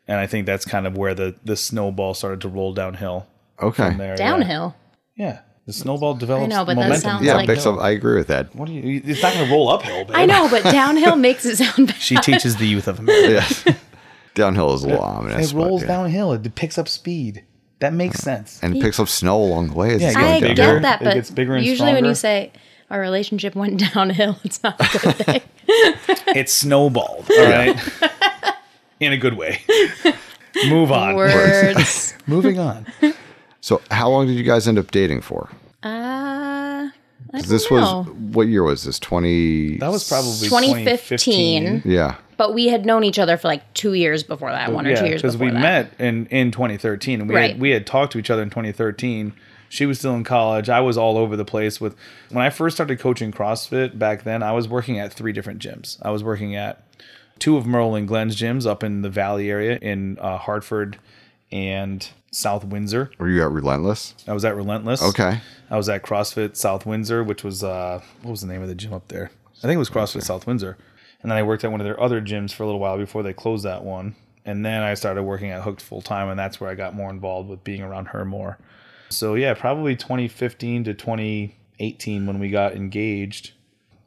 And I think that's kind of where the the snowball started to roll downhill Okay. from there. yeah. downhill. Yeah, the snowball develops know, but that momentum. sounds Yeah, like- picks. I agree with that. What do you? It's not going to roll uphill, babe. I know, but downhill makes it sound bad. She teaches the youth of America. Yes. Downhill is a little ominous. It but, rolls yeah. downhill. It picks up speed. That makes sense. and it picks up snow along the way. As it's Yeah, going I down. get that, It but gets bigger and usually when you say our relationship went downhill, it's not a good thing. It's snowballed. All right, in a good way. Move on. Words. Moving on. So, how long did you guys end up dating for? Uh, This know. was what year was this? Twenty. That was probably 2015. 2015. Yeah. But we had known each other for like two years before that, one or two years because we that. met in in 2013, and we Right. had we had talked to each other in 2013. She was still in college. I was all over the place with when I first started coaching CrossFit back then. I was working at three different gyms. I was working at two of Merle and Glenn's gyms up in the Valley area in uh, Hartford and South Windsor. Were you at Relentless? I was at Relentless. Okay. I was at CrossFit South Windsor, which was uh, what was the name of the gym up there? I think it was CrossFit South Windsor. And then I worked at one of their other gyms for a little while before they closed that one. And then I started working at Hooked full time, and that's where I got more involved with being around her more. So yeah, probably 2015 to 2018 when we got engaged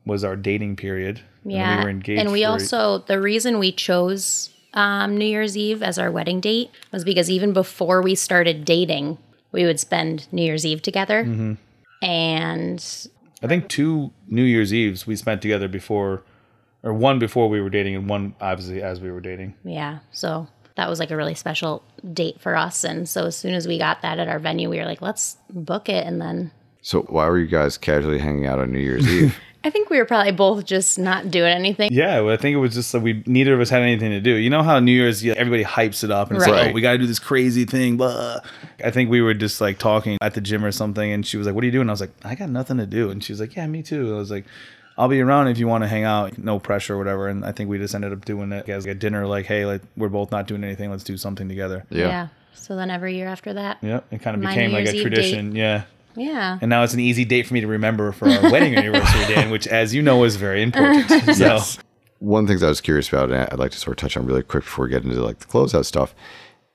was our dating period. And Yeah. we were engaged. and we also, the reason we chose um, New Year's Eve as our wedding date was because even before we started dating, we would spend New Year's Eve together. Mm-hmm. And I think two New Year's Eves we spent together before, or one before we were dating, and one obviously as we were dating. yeah, so that was like a really special date for us. And so as soon as we got that at our venue, we were like, let's book it and then So why were you guys casually hanging out on New Year's Eve? I think we were probably both just not doing anything. Yeah, well, I think it was just like we neither of us had anything to do. You know how New Year's yeah, everybody hypes it up and it's like, oh, we got to do this crazy thing. Blah. I think we were just like talking at the gym or something, and she was like, "What are you doing?" I was like, "I got nothing to do," and she was like, "Yeah, me too." I was like. I'll be around if you want to hang out, no pressure or whatever. And I think we just ended up doing it as a dinner, like, hey, like, we're both not doing anything. Let's do something together. Yeah. yeah. So then every year after that. Yeah, it kind of became New like a Year's Eve tradition. Yeah. Yeah. And now it's an easy date for me to remember for our wedding anniversary, Dan, which, as you know, is very important. So, One of the things I was curious about, and I'd like to sort of touch on really quick before we get into like the closeout stuff,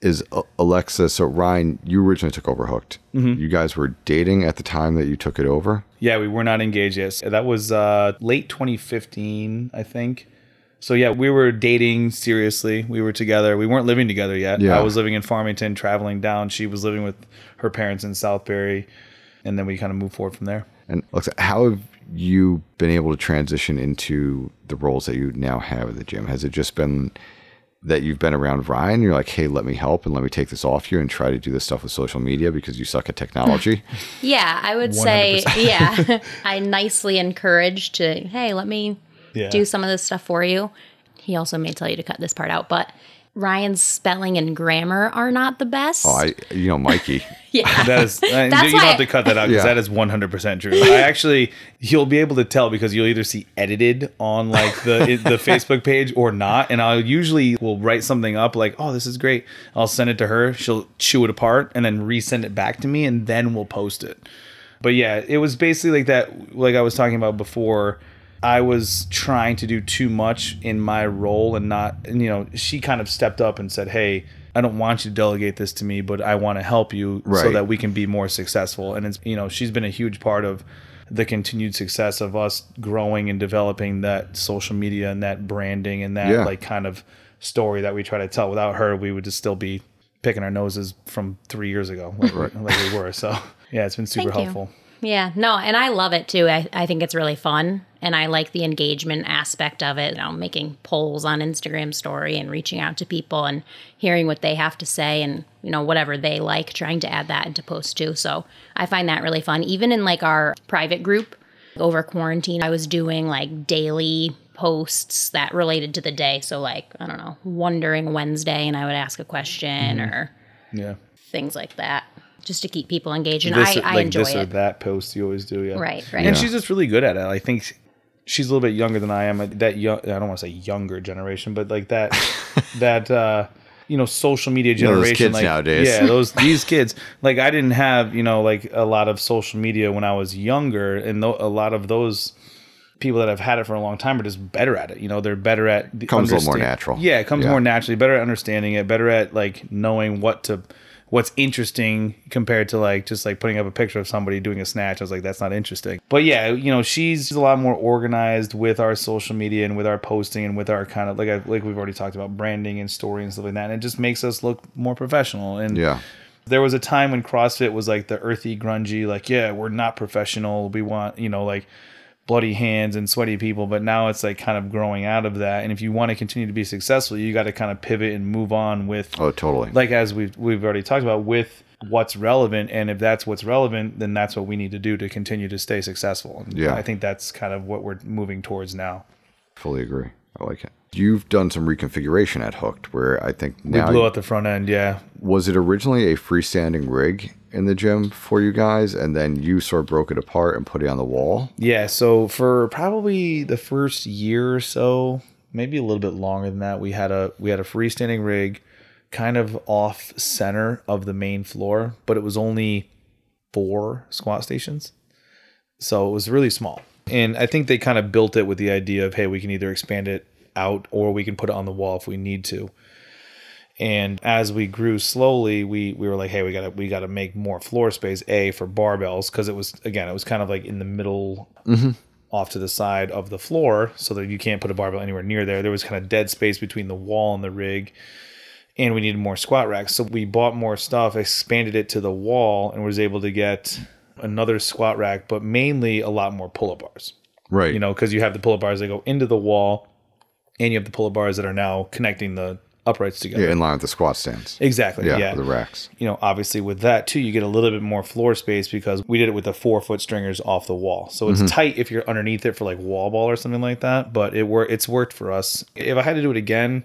is uh, Alexa. So Ryan, you originally took over Hooked. You guys were dating at the time that you took it over. yeah, we were not engaged yet. So that was uh, late 2015, I think. So yeah, we were dating seriously. We were together. We weren't living together yet. Yeah. I was living in Farmington, traveling down. She was living with her parents in Southbury, and then we kind of move forward from there. And Alexa, how have you been able to transition into the roles that you now have at the gym? Has it just been that you've been around Ryan? You're like, hey, let me help and let me take this off you and try to do this stuff with social media because you suck at technology. Yeah, I would say, yeah, I nicely encouraged to, hey, let me Yeah. do some of this stuff for you. He also may tell you to cut this part out, but Ryan's spelling and grammar are not the best. oh, I, you know, Mikey. That is, and That's you don't have to cut that out because Yeah. that is 100% true. I actually, you'll be able to tell because you'll either see edited on like the the Facebook page or not. And I'll usually will write something up like, oh, this is great. I'll send it to her. She'll chew it apart and then resend it back to me, and then we'll post it. But yeah, it was basically like that, like I was talking about before. I was trying to do too much in my role and not, and you know, she kind of stepped up and said, Hey, I don't want you to delegate this to me, but I want to help you so that we can be more successful. And it's, you know, she's been a huge part of the continued success of us growing and developing that social media and that branding and that Yeah. like kind of story that we try to tell. Without her, we would just still be picking our noses from three years ago, like, like we were. So yeah, it's been super Thank you. Yeah, no, and I love it too. I, I think it's really fun, and I like the engagement aspect of it. You know, making polls on Instagram story and reaching out to people and hearing what they have to say, and you know whatever they like, trying to add that into posts too. So I find that really fun. Even in like our private group over quarantine, I was doing like daily posts that related to the day. So like I don't know, wondering Wednesday, and I would ask a question mm-hmm. or Yeah. things like that, just to keep people engaged. And this, I, I like enjoy this or that post you always do, yeah. Right, right. And she's just really good at it. I think she's a little bit younger than I am. That young, I don't want to say younger generation, but like that, that uh, you know, social media know, those generation. kids like, nowadays. Yeah, those these kids. Like I didn't have you know like a lot of social media when I was younger, and tho- a lot of those people that have had it for a long time are just better at it. You know, they're better at the Comes a little more natural. Yeah, it comes Yeah. more naturally. Better at understanding it. Better at like knowing what to, what's interesting compared to like just like putting up a picture of somebody doing a snatch. I was like, that's not interesting. But yeah, you know, she's a lot more organized with our social media and with our posting and with our kind of like I, like we've already talked about branding and story and stuff like that. And it just makes us look more professional. And Yeah. there was a time when CrossFit was like the earthy, grungy, like, yeah, we're not professional. We want, you know, like bloody hands and sweaty people. But now it's like kind of growing out of that. And if you want to continue to be successful, you got to kind of pivot and move on with, Oh, totally. like, as we've, we've already talked about, with what's relevant. And if that's what's relevant, then that's what we need to do to continue to stay successful. And Yeah. I think that's kind of what we're moving towards now. Fully agree. I like it. You've done some reconfiguration at Hooked, where I think We blew out the front end. Yeah. was it originally a freestanding rig in the gym for you guys, and then you sort of broke it apart and put it on the wall. Yeah, so for probably the first year or so, maybe a little bit longer than that, we had a we had a freestanding rig kind of off center of the main floor, but it was only four squat stations. So it was really small. And I think they kind of built it with the idea of hey, we can either expand it out or we can put it on the wall if we need to. And as we grew slowly, we we were like, hey, we gotta we gotta make more floor space. A for barbells because it was again, it was kind of like in the middle, mm-hmm. off to the side of the floor, so that you can't put a barbell anywhere near there. There was kind of dead space between the wall and the rig, and we needed more squat racks. So we bought more stuff, expanded it to the wall, and was able to get another squat rack, but mainly a lot more pull-up bars Right. you know, because you have the pull-up bars that go into the wall, and you have the pull-up bars that are now connecting the uprights together. Yeah, in line with the squat stands. Exactly. Yeah, Yeah. the racks. You know, obviously with that too, you get a little bit more floor space because we did it with the four foot stringers off the wall. So Mm-hmm. it's tight if you're underneath it for like wall ball or something like that. But it wor- it's worked for us. If I had to do it again,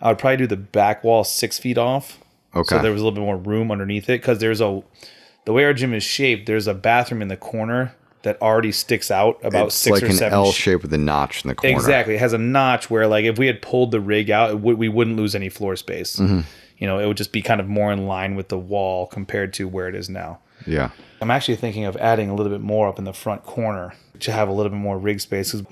I would probably do the back wall six feet off. Okay. So there was a little bit more room underneath it because there's a the way our gym is shaped. There's a bathroom in the corner that already sticks out about it's six like or an. L sh- shape with a notch in the corner. Exactly. It has a notch where, like, if we had pulled the rig out, it would, we wouldn't lose any floor space. Mm-hmm. You know, it would just be kind of more in line with the wall compared to where it is now. Yeah. I'm actually thinking of adding a little bit more up in the front corner to have a little bit more rig space. 'Cause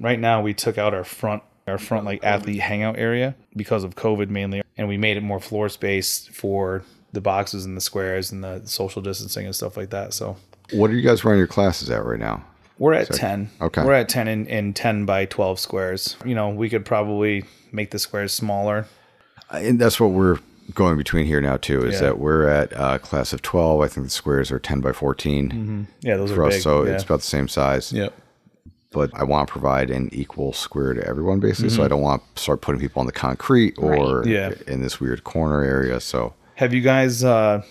right now we took out our front, our front like athlete hangout area because of COVID mainly, and we made it more floor space for the boxes and the squares and the social distancing and stuff like that. So What are you guys running your classes at right now? we're at 10. Okay. We're at 10 in, in 10 by 12 squares. You know, we could probably make the squares smaller. And that's what we're going between here now too. Is Yeah. that we're at a class of twelve. I think the squares are ten by 14 Yeah, those for are us, big. so yeah. it's about the same size. Yep. But I want to provide an equal square to everyone, basically. Mm-hmm. So I don't want to start putting people on the concrete or Right. Yeah. in this weird corner area. So Have you guys uh,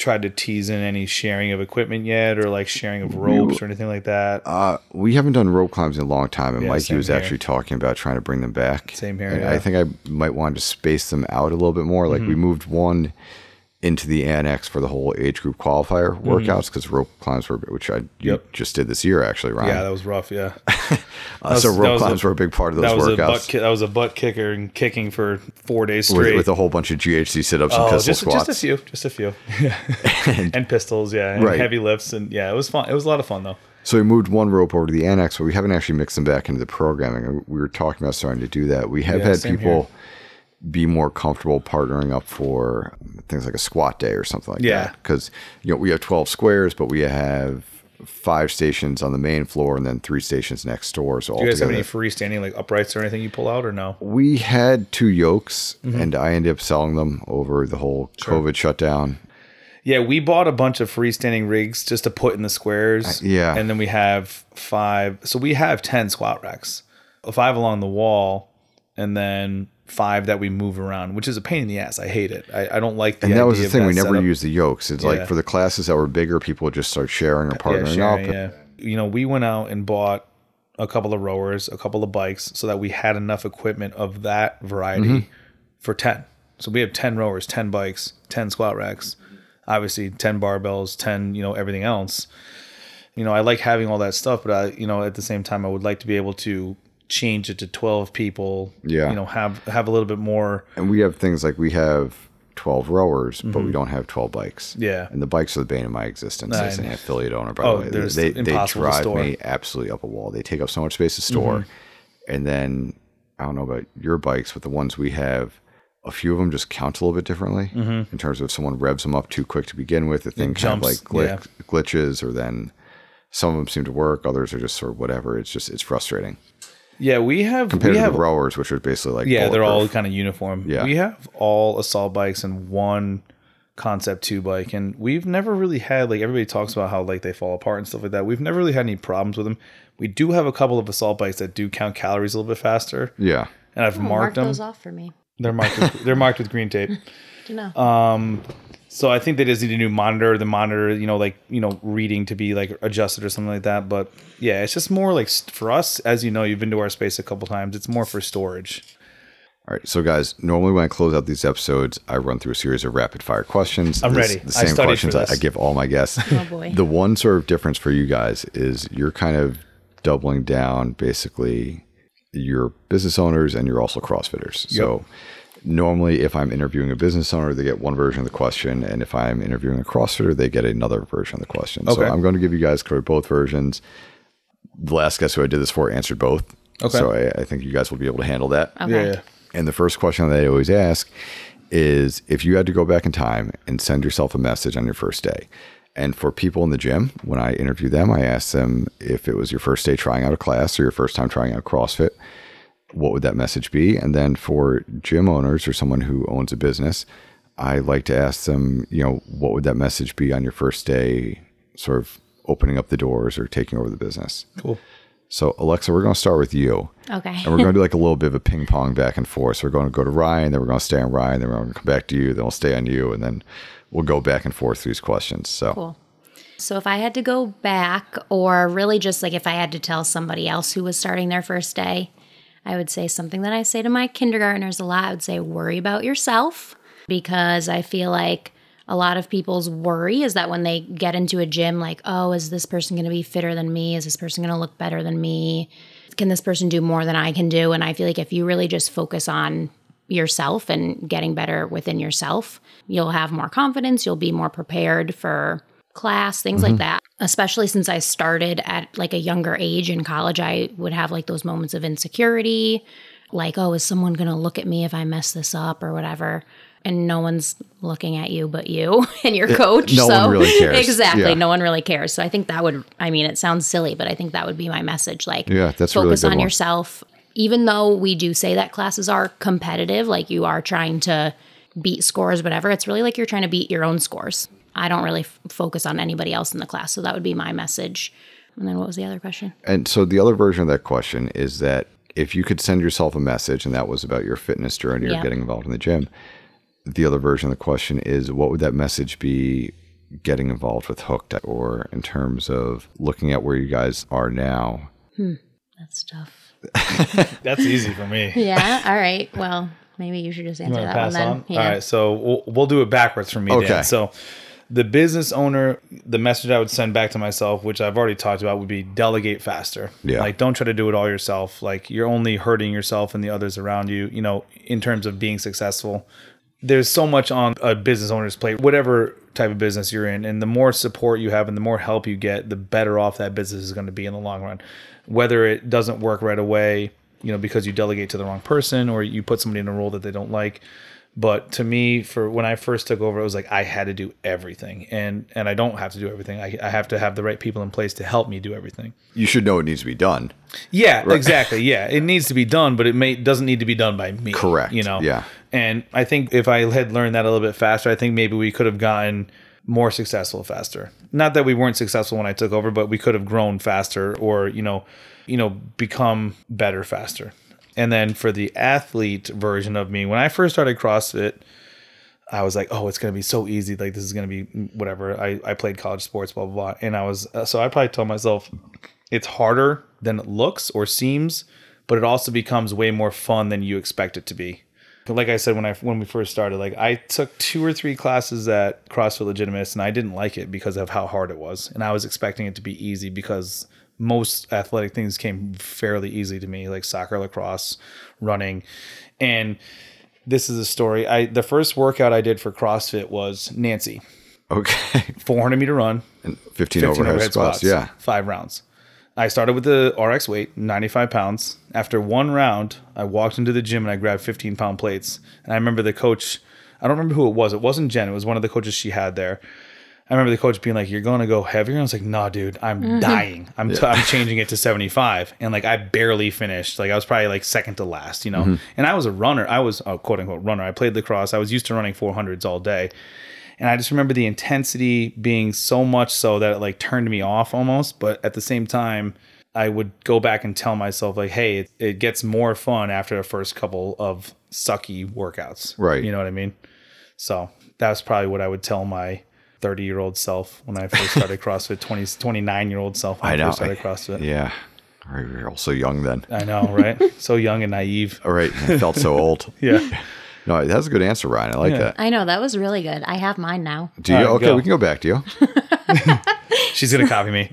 tried to tease in any sharing of equipment yet or like sharing of ropes or anything like that? Uh, we haven't done rope climbs in a long time, and Yeah, Mikey was here. actually talking about trying to bring them back. Same here, yeah. I think I might want to space them out a little bit more. Like we Mm-hmm. moved one into the annex for the whole age group qualifier workouts because rope climbs were, which I you Mm-hmm. Yep. just did this year actually, Ryan. yeah, that was rough. Yeah. Uh, so was- that rope was a- climbs were a big part of those that was a butt workouts ki- that was a butt kicker and kicking for four days with, straight. with a whole bunch of GHD sit-ups and Oh, pistol just, squats. just a few, just a few, and pistols, yeah, and Right. heavy lifts, and yeah, it was fun. It was a lot of fun though. So we moved one rope over to the annex, but we haven't actually mixed them back into the programming. We were talking about starting to do that. We have Yeah, had people be more comfortable partnering up for things like a squat day or something like Yeah. that. Because you know we have twelve squares, but we have five stations on the main floor and then three stations next door. So all Do you guys have any freestanding like uprights or anything you pull out or no? we had two yokes, Mm-hmm. and I ended up selling them over the whole COVID shutdown. Yeah, we bought a bunch of freestanding rigs just to put in the squares. yeah. And then we have five. So we have 10 squat racks, five along the wall, and then five that we move around, which is a pain in the ass. I hate it. I, I don't like the And that was the thing. We never setup. used the yokes. It's Yeah. like for the classes that were bigger, people would just start sharing or partnering yeah, sharing, up. yeah. You know, we went out and bought a couple of rowers, a couple of bikes, so that we had enough equipment of that variety Mm-hmm. for 10. So we have 10 rowers, 10 bikes, 10 squat racks, obviously 10 barbells, 10, you know, everything else. You know, I like having all that stuff, but I, you know, at the same time, I would like to be able to change it to 12 people. Yeah. You know, have have a little bit more. and we have things like we have 12 rowers but we don't have 12 bikes Mm-hmm. Yeah. and the bikes are the bane of my existence I as an affiliate owner by Oh, the way they, they impossible drive me absolutely up a wall they take up so much space to store Mm-hmm. and then i don't know about your bikes but the ones we have a few of them just count a little bit differently in terms of if someone revs them up too quick to begin with the thing kind of Mm-hmm. like yeah. glitches or then some of them seem to work others are just sort of whatever it's just it's frustrating Yeah, we have compared we to have the rowers which are basically like Yeah, they're all kind of uniform. Yeah. We have all assault bikes and one concept two bike and we've never really had like everybody talks about how like they fall apart and stuff like that. We've never really had any problems with them. We do have a couple of assault bikes that do count calories a little bit faster yeah and I've Oh, mark marked them. those off for me. They're marked with, they're marked with green tape. You know? Um so I think they just need a new monitor, the monitor, you know, like, you know, reading to be like adjusted or something like that, but yeah, it's just more like for us as you know, you've been to our space a couple times. It's more for storage. All right, so guys, normally when I close out these episodes, I run through a series of rapid fire questions. I'm This- ready. The same studied questions for I, this. I give all my guests. Oh, boy. The one sort of difference for you guys is you're kind of doubling down basically you're business owners and you're also CrossFitters. So normally if I'm interviewing a business owner, they get one version of the question. And if I'm interviewing a CrossFitter, they get another version of the question. So I'm going to give you guys sort both versions. The last guest who I did this for answered both. Okay. So I, I think you guys will be able to handle that. Okay. Yeah. And the first question that I always ask is if you had to go back in time and send yourself a message on your first day. And for people in the gym, when I interview them, I ask them if it was your first day trying out a class or your first time trying out CrossFit, what would that message be? And then for gym owners or someone who owns a business, I like to ask them, you know, what would that message be on your first day, sort of opening up the doors or taking over the business? Cool. So, Alexa, we're going to start with you. Okay. And we're going to do like a little bit of a ping pong back and forth. So, we're going to go to Ryan, then we're going to stay on Ryan, then we're going to come back to you, then we'll stay on you, and then we'll go back and forth through these questions. So, Cool. So if I had to go back, or really just like if I had to tell somebody else who was starting their first day, I would say something that I say to my kindergartners a lot. I would say, worry about yourself because I feel like a lot of people's worry is that when they get into a gym, like, oh, is this person going to be fitter than me? Is this person going to look better than me? Can this person do more than I can do? And I feel like if you really just focus on yourself and getting better within yourself, you'll have more confidence, you'll be more prepared for class, things like mm-hmm. that. Especially since I started at like a younger age in college, I would have like those moments of insecurity, like, oh, is someone going to look at me if I mess this up or whatever? And no one's looking at you but you and your coach. no so one really cares. Exactly. Yeah. No one really cares. So I think that would, I mean, it sounds silly, but I think that would be my message. Like, Yeah, that's a really focus on one. yourself. Even though we do say that classes are competitive, like you are trying to beat scores, whatever, it's really like you're trying to beat your own scores. I don't really f- focus on anybody else in the class. So that would be my message. And then what was the other question? and so the other version of that question is that if you could send yourself a message and that was about your fitness journey or Yeah. getting involved in the gym, the other version of the question is what would that message be getting involved with Hooked or in terms of looking at where you guys are now? Hmm. That's tough. That's easy for me. Yeah. All right. Well, maybe you should just answer You that to one pass then. on? Yeah. All right, so we'll, we'll do it backwards for me. Okay. Dan. So the business owner, the message I would send back to myself, which I've already talked about, would be delegate faster. Yeah. Like don't try to do it all yourself. Like you're only hurting yourself and the others around you. You know, in terms of being successful. There's so much on a business owner's plate, whatever type of business you're in, and the more support you have and the more help you get, the better off that business is going to be in the long run. Whether it doesn't work right away, you know, because you delegate to the wrong person or you put somebody in a role that they don't like. But to me, for when I first took over, it was like I had to do everything, and and I don't have to do everything. I, I have to have the right people in place to help me do everything. You should know it needs to be done. Yeah, exactly. Yeah, it needs to be done, but it may doesn't need to be done by me. Correct. You know. Yeah. And I think if I had learned that a little bit faster, I think maybe we could have gotten more successful faster. Not that we weren't successful when I took over, but we could have grown faster, or you know, you know, become better faster. And then for the athlete version of me, when I first started CrossFit, I was like, oh, it's going to be so easy. Like, this is going to be whatever. I, I played college sports, blah, blah, blah. And I was, uh, so I probably told myself it's harder than it looks or seems, but it also becomes way more fun than you expect it to be. Like I said when I when we first started, like I took two or three classes at CrossFit Legitimus, and I didn't like it because of how hard it was, and I was expecting it to be easy because most athletic things came fairly easy to me, like soccer, lacrosse, running, and this is a story. I the first workout I did for CrossFit was Nancy, Okay. 400 meter run, 15, 15 overhead, squats. Yeah. five rounds. I started with the RX weight, 95 pounds. After one round, I walked into the gym and I grabbed 15 pound plates. And I remember the coach, I don't remember who it was. It wasn't Jen, it was one of the coaches she had there. I remember the coach being like, "You're going to go heavier." And I was like, "Nah, dude, I'm mm-hmm. dying. I'm t- I'm changing it to 75." And like I barely finished. Like I was probably like second to last, you know. Mm-hmm. And I was a runner. I was a quote unquote runner. I played lacrosse. I was used to running 400s all day. And I just remember the intensity being so much so that it like turned me off almost. But at the same time, I would go back and tell myself like, "Hey, it, it gets more fun after the first couple of sucky workouts." Right. You know what I mean? So that's probably what I would tell my 30 year old self when I first started CrossFit, 20, 29 year old self when I, I know. first started CrossFit. Yeah. All right, You're all so young then. I know, right? so young and naive. All right. I felt so old. Yeah. No, that's a good answer, Ryan. I like that. I know that was really good. I have mine now. Do you? All right, okay, go. we can go back to you. She's going to copy me.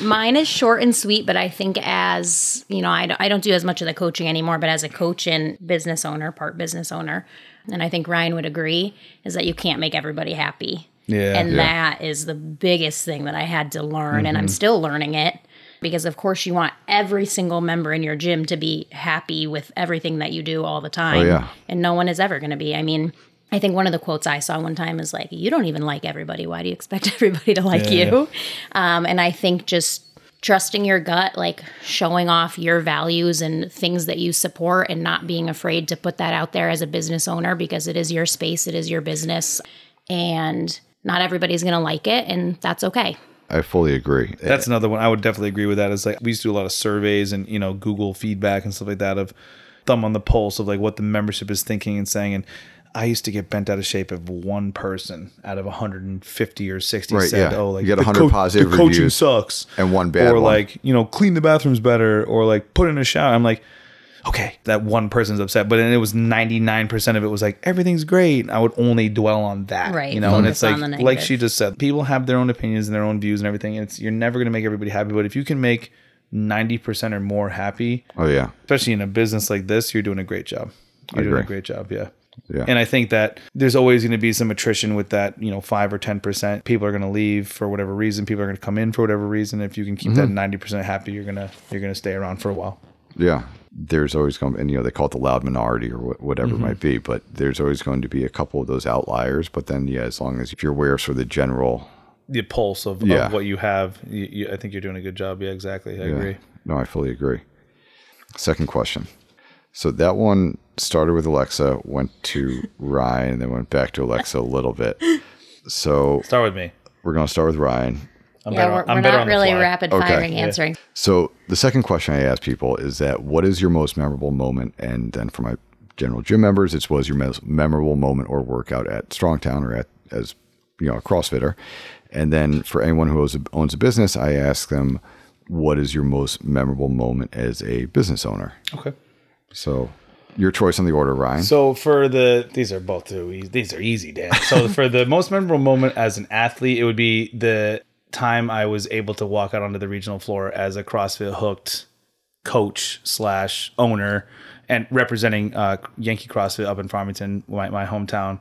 Mine is short and sweet, but I think as you know, I don't, I don't do as much of the coaching anymore. But as a coach and business owner, part business owner, and I think Ryan would agree, is that you can't make everybody happy. Yeah. and Yeah. that is the biggest thing that I had to learn, and Mm-hmm. I'm still learning it. Because of course you want every single member in your gym to be happy with everything that you do all the time. Oh, yeah. And no one is ever going to be. I mean, I think one of the quotes I saw one time is like, "You don't even like everybody. Why do you expect everybody to like Yeah. you?" Um, and I think just trusting your gut, like showing off your values and things that you support, and not being afraid to put that out there as a business owner because it is your space, it is your business, and not everybody's going to like it, and that's okay. I fully agree. That's another one I would definitely agree with. That is like we used to do a lot of surveys and you know Google feedback and stuff like that of thumb on the pulse of like what the membership is thinking and saying. And I used to get bent out of shape if one person out of 150 or 60 Right, said, yeah. "Oh, like You get the 100 positive the coaching reviews sucks," and one bad or one. like you know clean the bathrooms better, or like put in a shower. I'm like. Okay, that one person's upset, but then it was 99% of it was like everything's great. I would only dwell on that. Right, You know, and it's like like she just said, people have their own opinions and their own views and everything. And it's you're never going to make everybody happy, but if you can make 90% or more happy, oh yeah, especially in a business like this, you're doing a great job. You're doing a great job, yeah. Yeah. And I think that there's always going to be some attrition with that, you know, 5 or 10%. People are going to leave for whatever reason, people are going to come in for whatever reason. If you can keep Mm-hmm. that 90% happy, you're going to you're going to stay around for a while. yeah. There's always going, to, and you know they call it the loud minority or wh- whatever Mm-hmm. it might be, but there's always going to be a couple of those outliers. But then, yeah, as long as if you're aware of sort of the general, The pulse of, Yeah. of what you have, you, you, I think you're doing a good job. Yeah, exactly. I yeah. agree. No, I fully agree. Second question. So that one started with Alexa, went to Ryan, and then went back to Alexa a little bit. So Start with me. we're going to start with Ryan. I'm Yeah, better we're, on- I'm we're not on really fly. rapid Okay. firing Yeah. answering. So the second question I ask people is that what is your most memorable moment? And then for my general gym members, it's was your most memorable moment or workout at Strongtown or at as you know a CrossFitter. And then for anyone who owns a, owns a business, I ask them what is your most memorable moment as a business owner. Okay. So your choice on the order, Ryan. So for the these are both too easy. These are easy, Dan. So for the most memorable moment as an athlete, it would be the time I was able to walk out onto the regional floor as a CrossFit hooked coach slash owner and representing uh, Yankee CrossFit up in Farmington, my, my hometown,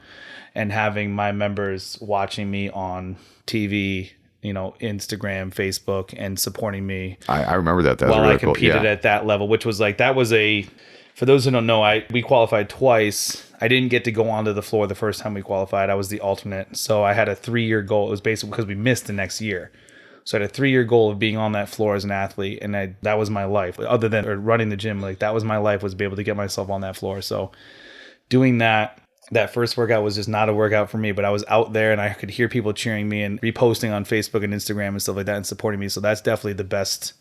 and having my members watching me on TV, you know, Instagram, Facebook, and supporting me I, I remember that. That was while really I competed cool. Yeah. at that level, which was like that was a for those who don't know, I we qualified twice. I didn't get to go onto the floor the first time we qualified. I was the alternate. So I had a three year goal. It was basically because we missed the next year. So I had a three year goal of being on that floor as an athlete, and I that was my life. Other than running the gym, like that was my life was to be able to get myself on that floor. So doing that that first workout was just not a workout for me, but I was out there and I could hear people cheering me and reposting on Facebook and Instagram and stuff like that and supporting me. So that's definitely the best,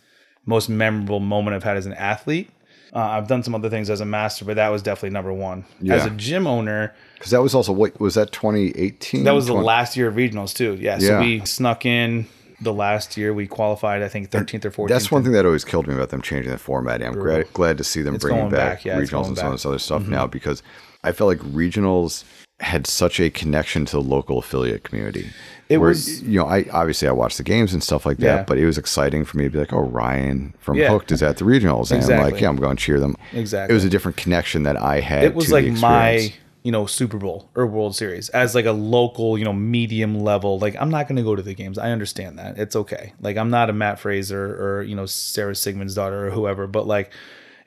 most memorable moment I've had as an athlete. Uh, I've done some other things as a master, but that was definitely number one. As a gym owner, Because that was also what was that 2018? that was the last year of regionals too. Yeah, so Yeah. we snuck in the last year. We qualified, I think, 13th or 14th. That's one thing that always killed me about them changing the format. I'm glad, glad to see them bringing back, back, yeah, regionals and some of this other stuff now because I felt like regionals had such a connection to the local affiliate community. It Where, was- you know, I obviously I watched the games and stuff like that, Yeah. but it was exciting for me to be like, oh, Ryan from Yeah. Hooked is at the regionals, and I'm like, yeah, I'm going to cheer them. Exactly. It was a different connection that I had. it was like my you know super bowl or world series as like a local you know medium level like i'm not going to go to the games i understand that it's okay like i'm not a matt fraser or you know sara sigmundsdottir or whoever but like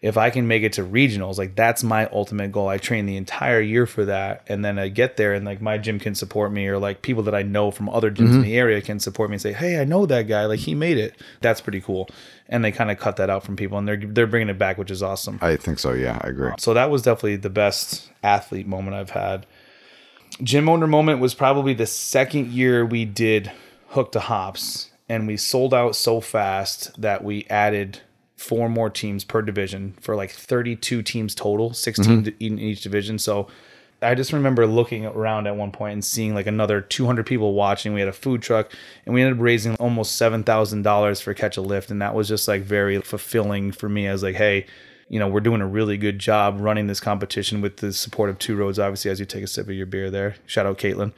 if i can make it to regionals like that's my ultimate goal i train the entire year for that and then i get there and like my gym can support me or like people that i know from other gyms in mm-hmm. the area can support me and say hey i know that guy like he made it that's pretty cool and they kind of cut that out from people and they're they're bringing it back which is awesome I think so. Yeah, I agree. so that was definitely the best athlete moment I've had. Gym owner moment was probably the second year we did hook to hops, and we sold out so fast that we added four more teams per division for like 32 teams total, 16 mm-hmm. to- in each division. So I just remember looking around at one point and seeing like another 200 people watching. We had a food truck and we ended up raising almost $7,000 for Catch a Lift. And that was just like very fulfilling for me. I was like, hey, you know, we're doing a really good job running this competition with the support of Two Roads, obviously, as you take a sip of your beer there. Shout out Caitlin.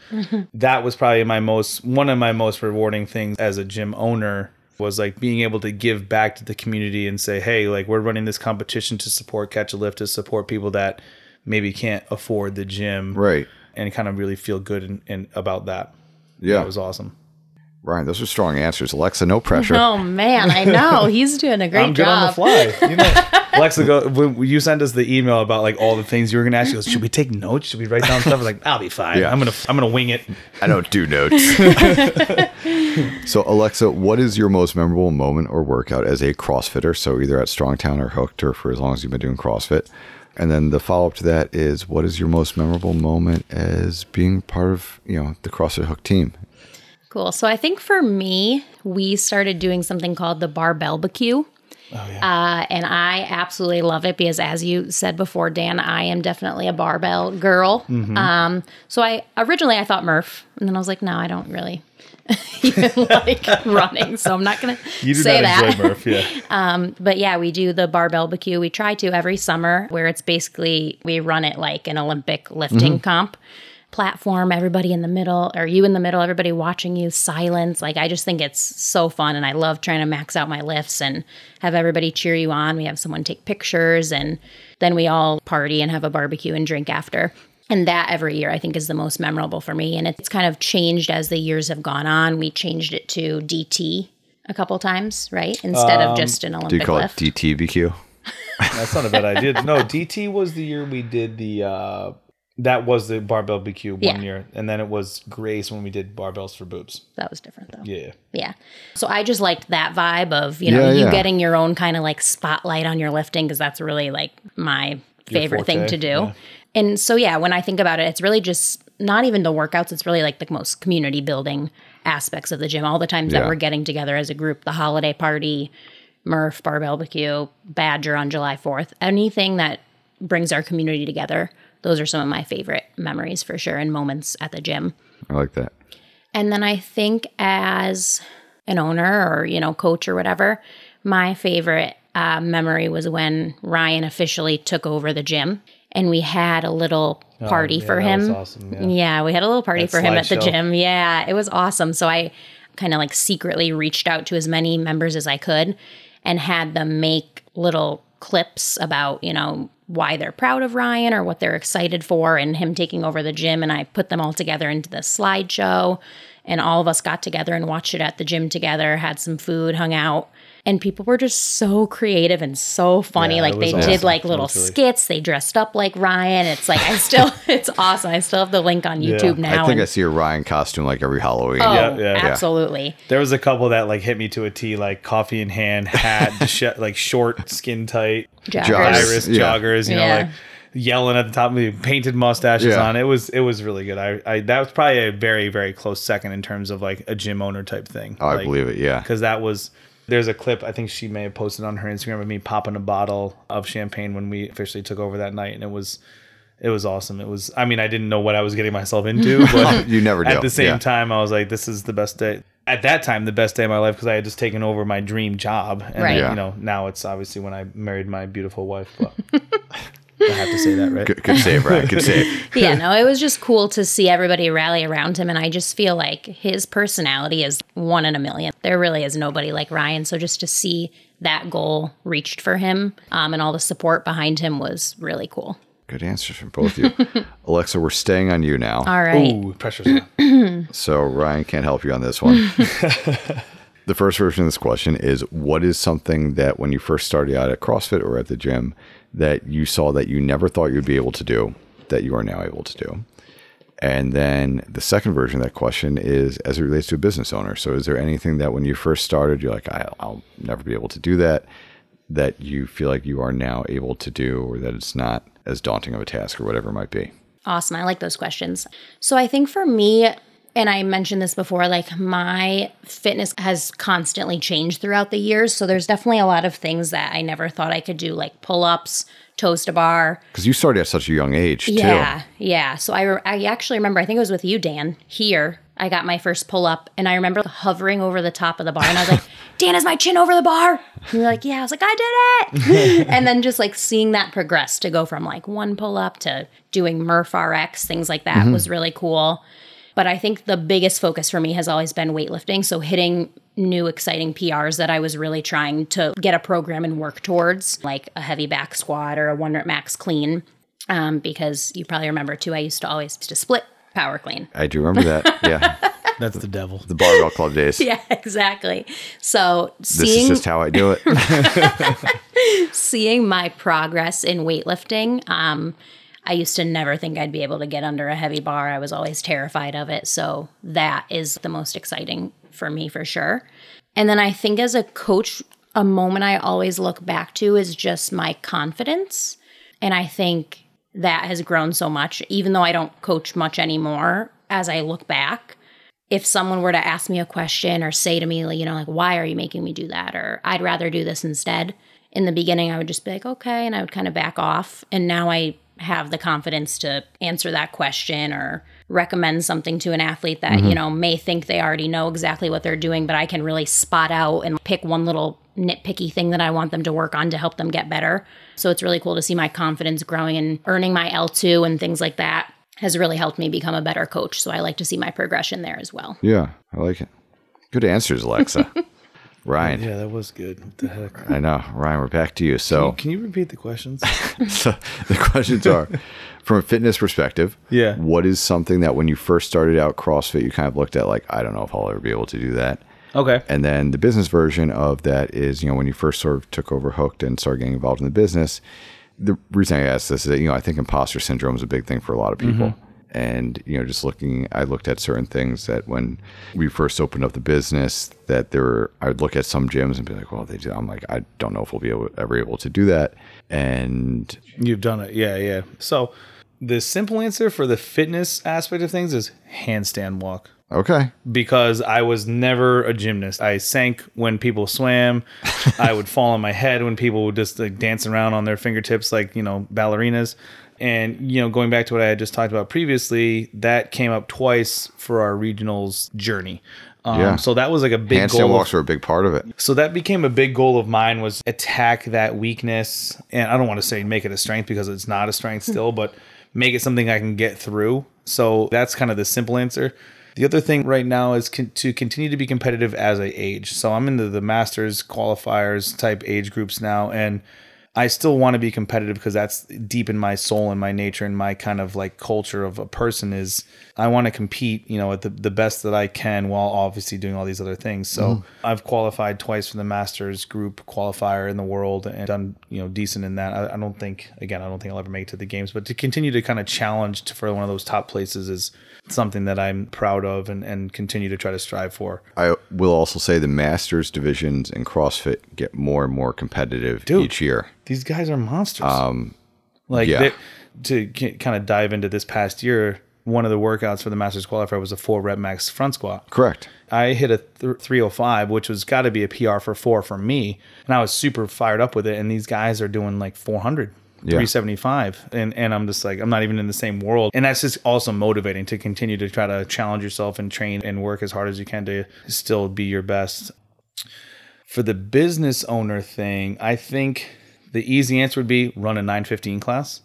that was probably my most, one of my most rewarding things as a gym owner was like being able to give back to the community and say, hey, like we're running this competition to support Catch a Lift, to support people that maybe can't afford the gym Right. and kind of really feel good and, and about that. Yeah. That was awesome. Ryan, those are strong answers. Alexa, no pressure. Oh man, I know he's doing a great job. I'm good on the job. fly. You know, Alexa, go, when you sent us the email about like all the things you were going to ask. She goes, "Should we take notes? Should we write down stuff?" I was like, "I'll be fine. Yeah. I'm gonna I'm gonna wing it." I don't do notes. so, Alexa, what is your most memorable moment or workout as a CrossFitter? So, either at Strongtown or Hooked, or for as long as you've been doing CrossFit. And then the follow up to that is, what is your most memorable moment as being part of you know the CrossFit Hook team? Cool. So I think for me, we started doing something called the barbell barbecue. Oh, yeah. Uh, and I absolutely love it because, as you said before, Dan, I am definitely a barbell girl. Mm-hmm. Um, so I originally I thought Murph, and then I was like, no, I don't really even like running, so I'm not gonna you do say not that. Murph, yeah. um, but yeah, we do the barbell barbecue. We try to every summer, where it's basically we run it like an Olympic lifting mm-hmm. comp platform, everybody in the middle, or you in the middle, everybody watching you, silence. Like, I just think it's so fun. And I love trying to max out my lifts and have everybody cheer you on. We have someone take pictures, and then we all party and have a barbecue and drink after. And that every year I think is the most memorable for me. And it's kind of changed as the years have gone on. We changed it to DT a couple times, right? Instead um, of just an Olympic Do you call lift. it DTBQ? That's not a bad idea. No, DT was the year we did the uh that was the barbell BQ one yeah. year, and then it was Grace when we did barbells for boobs. That was different though. Yeah, yeah. So I just liked that vibe of you know yeah, you yeah. getting your own kind of like spotlight on your lifting because that's really like my favorite thing to do. And so yeah, when I think about it, it's really just not even the workouts. It's really like the most community building aspects of the gym. All the times that we're getting together as a group, the holiday party, Murph Barbell BQ, Badger on July Fourth, anything that brings our community together those are some of my favorite memories for sure and moments at the gym. I like that. And then I think as an owner or, you know, coach or whatever, my favorite uh, memory was when Ryan officially took over the gym and we had a little oh, party oh, yeah, for him. Awesome, yeah. yeah. we had a little party that for him at the show. gym. Yeah, it was awesome. So I kind of like secretly reached out to as many members as I could and had them make little clips about, you know, why they're proud of Ryan or what they're excited for and him taking over the gym. And I put them all together into the slideshow. And all of us got together and watched it at the gym together, had some food, hung out and people were just so creative and so funny. Yeah, like they awesome. did like little skits. They dressed up like Ryan. It's like I still, it's awesome. I still have the link on YouTube yeah. now. I think and, I see a Ryan costume like every Halloween. Oh, yeah, yeah, absolutely. There was a couple that like hit me to a T, like coffee in hand, hat, sh- like short, skin tight, joggers. iris joggers. You know, like yelling at the top of me, painted mustaches yeah. on. It was it was really good. I, I that was probably a very very close second in terms of like a gym owner type thing. Oh, like, I believe it. Yeah, because that was there's a clip I think she may have posted on her Instagram of me popping a bottle of champagne when we officially took over that night, and it was it was awesome. It was I mean I didn't know what I was getting myself into, but you never do. At the same yeah. time, I was like, this is the best day. At that time, the best day of my life because I had just taken over my dream job, and right. you know now it's obviously when I married my beautiful wife. But I have to say that, right? Good, good save, right? Good save. yeah, no, it was just cool to see everybody rally around him. And I just feel like his personality is one in a million. There really is nobody like Ryan. So just to see that goal reached for him um, and all the support behind him was really cool. Good answers from both of you. Alexa, we're staying on you now. All right. Ooh, pressure's on. so Ryan can't help you on this one. the first version of this question is what is something that when you first started out at CrossFit or at the gym that you saw that you never thought you'd be able to do that you are now able to do? And then the second version of that question is as it relates to a business owner. So, is there anything that when you first started, you're like, I'll never be able to do that, that you feel like you are now able to do, or that it's not as daunting of a task, or whatever it might be? Awesome. I like those questions. So, I think for me, and I mentioned this before, like my fitness has constantly changed throughout the years. So there's definitely a lot of things that I never thought I could do, like pull ups, toes to bar. Because you started at such a young age, too. Yeah, yeah. So I, re- I actually remember, I think it was with you, Dan, here. I got my first pull up, and I remember hovering over the top of the bar, and I was like, "Dan, is my chin over the bar?" And you're like, "Yeah." I was like, "I did it!" and then just like seeing that progress to go from like one pull up to doing Murph RX, things like that mm-hmm. was really cool. But I think the biggest focus for me has always been weightlifting. So hitting new exciting PRs that I was really trying to get a program and work towards, like a heavy back squat or a one rep max clean. Um, because you probably remember too, I used to always to split power clean. I do remember that. Yeah. That's the devil. The barbell club days. yeah, exactly. So seeing this is just how I do it. seeing my progress in weightlifting, um, I used to never think I'd be able to get under a heavy bar. I was always terrified of it. So that is the most exciting for me for sure. And then I think as a coach, a moment I always look back to is just my confidence. And I think that has grown so much, even though I don't coach much anymore as I look back. if someone were to ask me a question or say to me, you know, like, why are you making me do that? Or I'd rather do this instead. In the beginning, I would just be like, okay. And I would kind of back off. And now I have the confidence to answer that question or recommend something to an athlete that, mm-hmm. you know, may think they already know exactly what they're doing, but I can really spot out and pick one little nitpicky thing that I want them to work on to help them get better. So it's really cool to see my confidence growing and earning my L2 and things like that has really helped me become a better coach. So I like to see my progression there as well. Yeah, I like it. Good answers, Alexa. Ryan, Yeah, that was good. What the heck? I know. Ryan, we're back to you. So, Can you repeat the questions? so the questions are from a fitness perspective. Yeah. What is something that when you first started out CrossFit, you kind of looked at like, I don't know if I'll ever be able to do that. okay. And then the business version of that is, you know, when you first sort of took over Hooked and started getting involved in the business. The reason I asked this is that, you know, I think imposter syndrome is a big thing for a lot of people. Mm-hmm. And, you know, just looking, I looked at certain things that when we first opened up the business, that there were, I would look at some gyms and be like, well, they do. I'm like, I don't know if we'll be able, ever able to do that. And You've done it. Yeah, yeah. So the simple answer for the fitness aspect of things is handstand walk. okay. because I was never a gymnast. I sank when people swam. I would fall on my head when people would just like dance around on their fingertips like, you know, ballerinas. And, you know, going back to what I had just talked about previously, that came up twice for our regionals journey. Um, Yeah. So that was like a big Handstand goal. of- walks are a big part of it. so that became a big goal of mine was attack that weakness. And I don't want to say make it a strength because it's not a strength still, but make it something I can get through. So that's kind of the simple answer. The other thing right now is con- to continue to be competitive as I age. So I'm into the masters qualifiers type age groups now and I still want to be competitive because that's deep in my soul and my nature and my kind of like culture of a person is I want to compete, you know, at the, the best that I can while obviously doing all these other things. So mm-hmm. I've qualified twice for the masters group qualifier in the world and done, you know, decent in that. I, I don't think, again, I don't think I'll ever make it to the games, but to continue to kind of challenge to, for one of those top places is something that I'm proud of and, and continue to try to strive for. I will also say the masters divisions in CrossFit get more and more competitive Dude. each year. These guys are monsters. Um, like yeah. to kind of dive into this past year, one of the workouts for the Masters qualifier was a four rep max front squat. Correct. I hit a th- 305, which was got to be a PR for four for me, and I was super fired up with it. And these guys are doing like 400. 375 and and I'm just like I'm not even in the same world. And that's just also motivating to continue to try to challenge yourself and train and work as hard as you can to still be your best. For the business owner thing, I think the easy answer would be run a 915 class.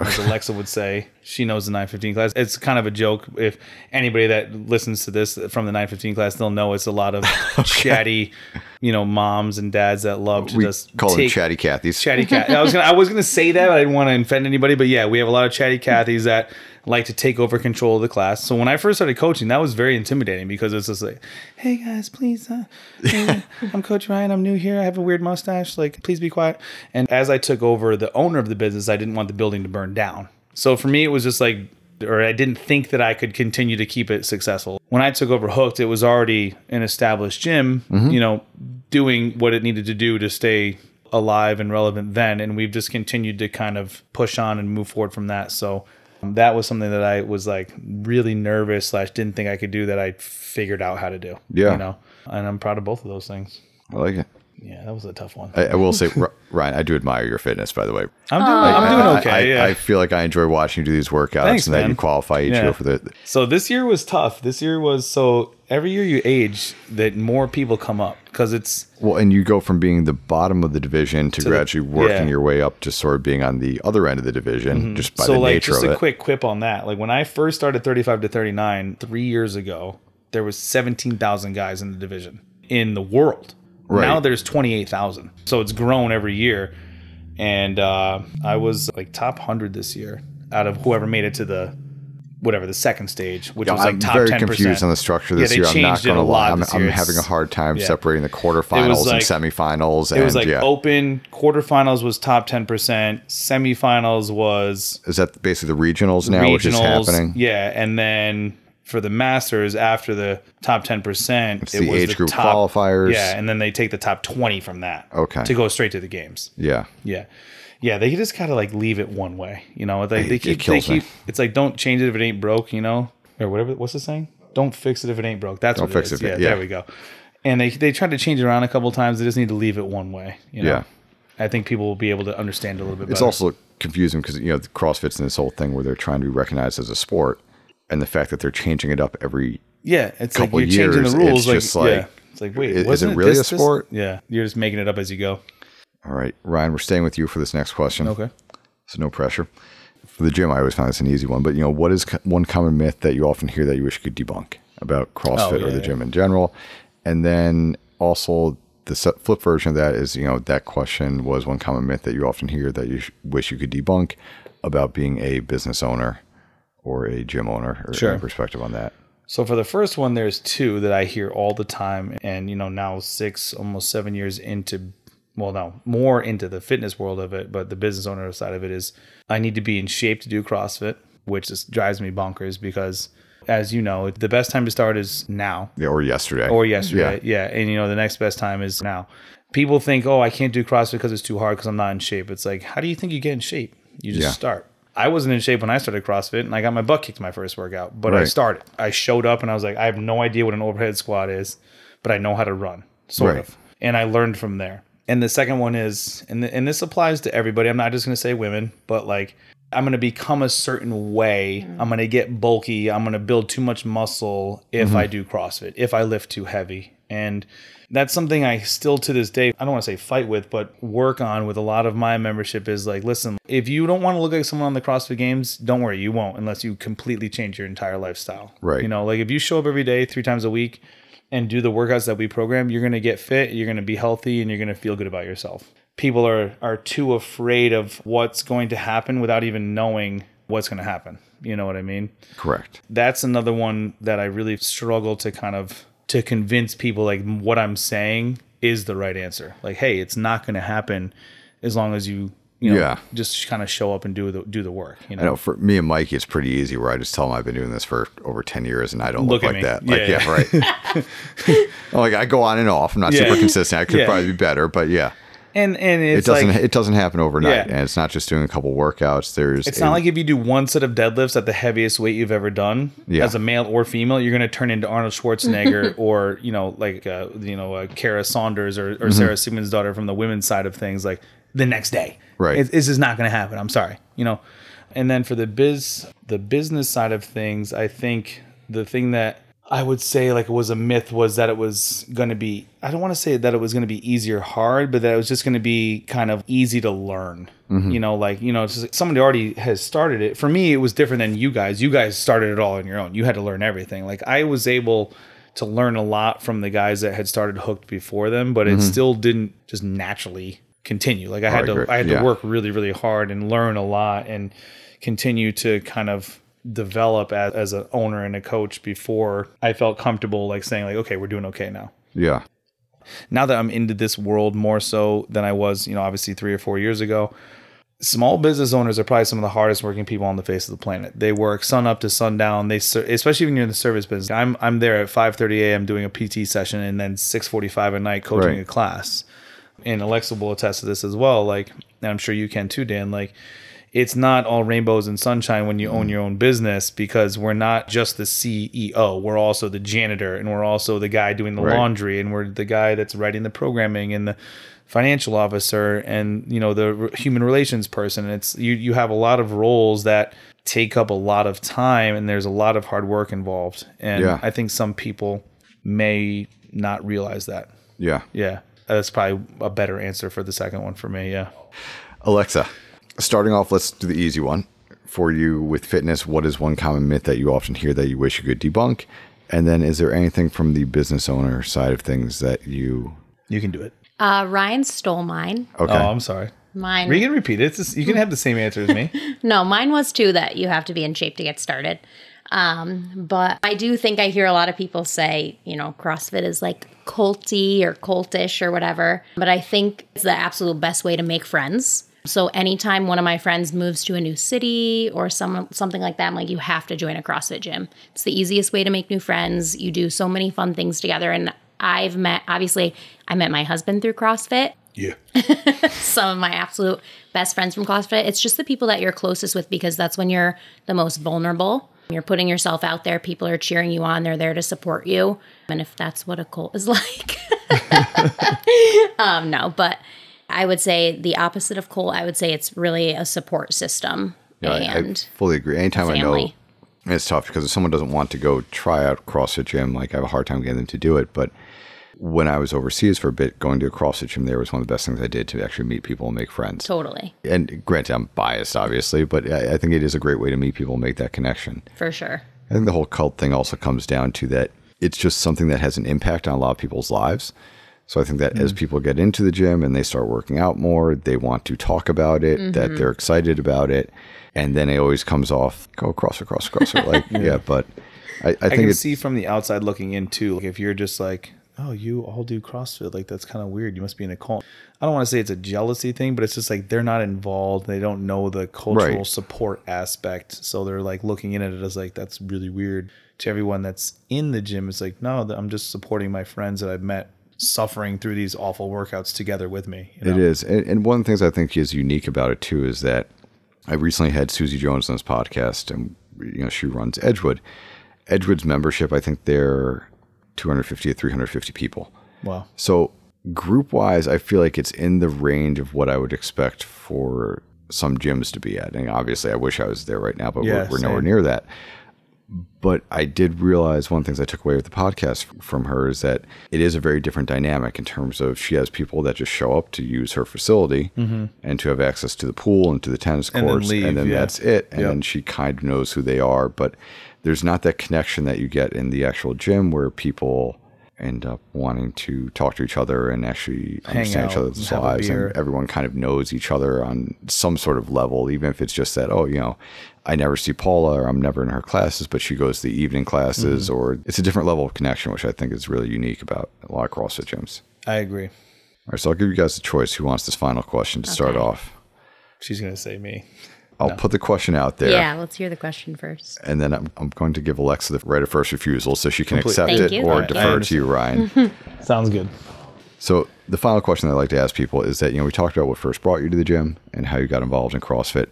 As Alexa would say, she knows the 915 class. It's kind of a joke. If anybody that listens to this from the 915 class, they'll know it's a lot of chatty, you know, moms and dads that love to We just call them chatty Cathys. chatty cat. I was gonna I was gonna say that, but I didn't want to offend anybody. But yeah, we have a lot of chatty Cathys that like to take over control of the class. So when I first started coaching, that was very intimidating because it's just like, hey guys, please, uh, hey, I'm Coach Ryan. I'm new here. I have a weird mustache. Like, please be quiet. And as I took over the owner of the business, I didn't want the building to burn down. So for me, it was just like. Or I didn't think that I could continue to keep it successful. When I took over Hooked, it was already an established gym, you know, doing what it needed to do to stay alive and relevant then and we've just continued to kind of push on and move forward from that so um, that was something that i was like really nervous slash didn't think i could do that i figured out how to do Yeah. you know and i'm proud of both of those things I like it. Yeah that was a tough one I, I will say, Ryan, I do admire your fitness, by the way. i'm doing i'm doing okay I, yeah I feel like I enjoy watching you do these workouts Thanks, and that you qualify each Yeah. year for the. so this year was tough this year was so every year you age that more people come up because it's Well, and you go from being the bottom of the division to, the- gradually working yeah. Mm-hmm. your way up to sort of being on the other end of the division just by the time. so the like nature just a quick quip on that like when i first started 35 to 39 three years ago there was 17000 guys in the division in the world Right. now there's 28000 so it's grown every year and uh, i was like top 100 this year out of whoever made it to the whatever the second stage which was like I'm top very 10%. confused on the structure this they year. I'm not going to lie. I'm, I'm having a hard time yeah. separating the quarterfinals like- and semifinals. it was and like yeah, open quarterfinals was top 10% semifinals was is that basically the regionals now, which is happening? Yeah, and then for the Masters after the top ten percent, it's the age group qualifiers. Yeah, and then they take the top twenty from that. Okay. to go straight to the games. Yeah. Yeah, yeah, they just kind of like leave it one way. You know, they, they It- it keep they kills me. keep. It's like don't change it if it ain't broke. You know, or whatever. What's the saying? Don't fix it if it ain't broke. That's Don't what fix it is. it Yeah, yeah. there we go. And they they tried to change it around a couple times. They just need to leave it one way. You know? Yeah. I think people will be able to understand a little bit It's better. also confusing because you know the CrossFit's in this whole thing where they're trying to be recognized as a sport, and the fact that they're changing it up every yeah, it's couple like you're changing years, the rules. it's like, just like, yeah. It's like, wait, is wasn't it really a this- this- sport? Yeah, you're just making it up as you go. All right, Ryan, we're staying with you for this next question. Okay. So no pressure. For the gym, I always find this an easy one, but you know, what is co- one common myth that you often hear that you wish you could debunk about CrossFit Oh, or yeah, the gym in general? And then also the flip version of that is, you know, that question was one common myth that you often hear that you sh- wish you could debunk about being a business owner or a gym owner or Sure. perspective on that. So for the first one, there's two that I hear all the time, and you know now six, almost seven years into, well, no, more into the fitness world of it, but the business owner side of it is I need to be in shape to do CrossFit, which just drives me bonkers because, as you know, the best time to start is now Yeah, or yesterday. or yesterday. Yeah. And you know, the next best time is now. People think, oh, I can't do CrossFit because it's too hard because I'm not in shape. It's like, how do you think you get in shape? You just Yeah. start. I wasn't in shape when I started CrossFit and I got my butt kicked my first workout, but I started. I showed up and I was like, I have no idea what an overhead squat is, but I know how to run, sort Right. of. And I learned from there. And the second one is, and, th- and this applies to everybody. I'm not just going to say women, but like, I'm going to become a certain way. Mm-hmm. I'm going to get bulky. I'm going to build too much muscle if mm-hmm. I do CrossFit, if I lift too heavy. And that's something I still to this day, I don't want to say fight with, but work on with a lot of my membership is like, listen, if you don't want to look like someone on the CrossFit games, don't worry, you won't unless you completely change your entire lifestyle. Right. You know, like if you show up every day, three times a week, and do the workouts that we program, you're going to get fit, you're going to be healthy, and you're going to feel good about yourself. People are are too afraid of what's going to happen without even knowing what's going to happen. You know what I mean? Correct. That's another one that I really struggle to kind of to convince people like what I'm saying is the right answer. Like, hey, it's not going to happen as long as you you know Yeah. just kind of show up and do the do the work. You know? I know for me and Mikey, it's pretty easy where I just tell them I've been doing this for over 10 years and I don't look, Look like me. that. Like, Yeah, yeah, right. Like, I go on and off. I'm not Yeah. super consistent. I could Yeah. probably be better, but yeah, And and it doesn't, like it doesn't happen overnight. Yeah. And it's not just doing a couple workouts. There's, It's a- not like if you do one set of deadlifts at the heaviest weight you've ever done, Yeah. as a male or female, you're going to turn into Arnold Schwarzenegger or you know like uh, you know uh, Kara Saunders or, Mm-hmm. Sara Sigmundsdottir from the women's side of things like the next day. Right. It, this is not going to happen. I'm sorry. You know. And then for the biz, the business side of things, I think the thing that I would say like it was a myth was that it was going to be I don't want to say that it was going to be easy or hard, but that it was just going to be kind of easy to learn. Mm-hmm. You know, like, you know, it's just like somebody already has started it. For me, it was different than you guys. You guys started it all on your own. You had to learn everything. Like I was able to learn a lot from the guys that had started hooked before them, but it mm-hmm. still didn't just naturally continue. Like I had oh, I to. I had Yeah. to work really really hard and learn a lot and continue to kind of develop as, as an owner and a coach before I felt comfortable like saying like okay we're doing okay now yeah, now that I'm into this world more so than I was, you know, obviously three or four years ago, small business owners are probably some of the hardest working people on the face of the planet. They work sun up to sundown. They especially when you're in the service business. I'm I'm there at 5:30 a.m. doing a PT session and then 6:45 at night coaching Right. a class. And Alexa will attest to this as well. Like, and I'm sure you can too, Dan. Like, it's not all rainbows and sunshine when you own mm. your own business because we're not just the CEO. We're also the janitor and we're also the guy doing the Right. laundry and we're the guy that's writing the programming and the financial officer and you know the human relations person. It's you you have a lot of roles that take up a lot of time and there's a lot of hard work involved. And Yeah. I think some people may not realize that. yeah. Yeah. That's probably a better answer for the second one for me. Yeah. Alexa, starting off, let's do the easy one. For you with fitness, what is one common myth that you often hear that you wish you could debunk? And then is there anything from the business owner side of things that you You can do it. Uh, Ryan stole mine. okay? Oh, I'm sorry. Mine. You can repeat it. Just- you can have the same answer as me. No, mine was too that you have to be in shape to get started. Um, but I do think I hear a lot of people say, you know, CrossFit is like culty or cultish or whatever. But I think it's the absolute best way to make friends. So anytime one of my friends moves to a new city or some something like that, I'm like, you have to join a CrossFit gym. It's the easiest way to make new friends. You do so many fun things together. And I've met obviously I met my husband through CrossFit yeah. some of my absolute best friends from CrossFit. It's just the people that you're closest with because that's when you're the most vulnerable. You're putting yourself out there. People are cheering you on. They're there to support you. And if that's what a cult is like, um, no, but I would say the opposite of cool. I would say it's really a support system. Yeah, I- and I fully agree. Anytime I know it's tough because if someone doesn't want to go try out CrossFit gym, like I have a hard time getting them to do it. But when I was overseas for a bit, going to a CrossFit gym there was one of the best things I did to actually meet people and make friends. totally, and granted, I'm biased, obviously, but I, I think it is a great way to meet people and make that connection. for sure. I think the whole cult thing also comes down to that it's just something that has an impact on a lot of people's lives. So I think that as mm. people get into the gym and they start working out more, they want to talk about it, that mm-hmm. they're excited about it. And then it always comes off, go CrossFit, CrossFit, CrossFit. Like, yeah, but I, I I think can see from the outside looking in too. Like if you're just like, oh, you all do CrossFit, like that's kind of weird. You must be in a cult. I don't want to say it's a jealousy thing, but it's just like they're not involved. They don't know the cultural Right. support aspect, so they're like looking in at it as like that's really weird. To everyone that's in the gym, it's like no, I'm just supporting my friends that I've met suffering through these awful workouts together with me. you know? is. And, and one of the things I think is unique about it too is that I recently had Susie Jones on this podcast and you know she runs Edgewood. Edgewood's membership, I think they're 250 to 350 people. Wow. So group wise, I feel like it's in the range of what I would expect for some gyms to be at. And obviously, I wish I was there right now, but Yeah, we're, we're nowhere near that. But I did realize one of the things I took away with the podcast from her is that it is a very different dynamic in terms of she has people that just show up to use her facility and to have access to the pool and to the tennis Mm-hmm. And then courts, leave, and then yeah. that's it. And Yep. then she kind of knows who they are, but there's not that connection that you get in the actual gym where people end up wanting to talk to each other and actually understand each other's and have a lives and everyone kind of knows each other on some sort of level even if it's just that oh you know i never see paula or i'm never in her classes but she goes to the evening classes Mm-hmm. or it's a different level of connection which i think is really unique about a lot of crossfit gyms I agree. all right so i'll give you guys a choice who wants this final question to start off She's gonna say me. I'll put the question out there Yeah, let's hear the question first. and then I'm, I'm going to give alexa the right of first refusal so she can Complete- accept Thank it you. or Thank you. defer to you ryan Sounds good. So the final question that I like to ask people is that you know we talked about what first brought you to the gym and how you got involved in CrossFit.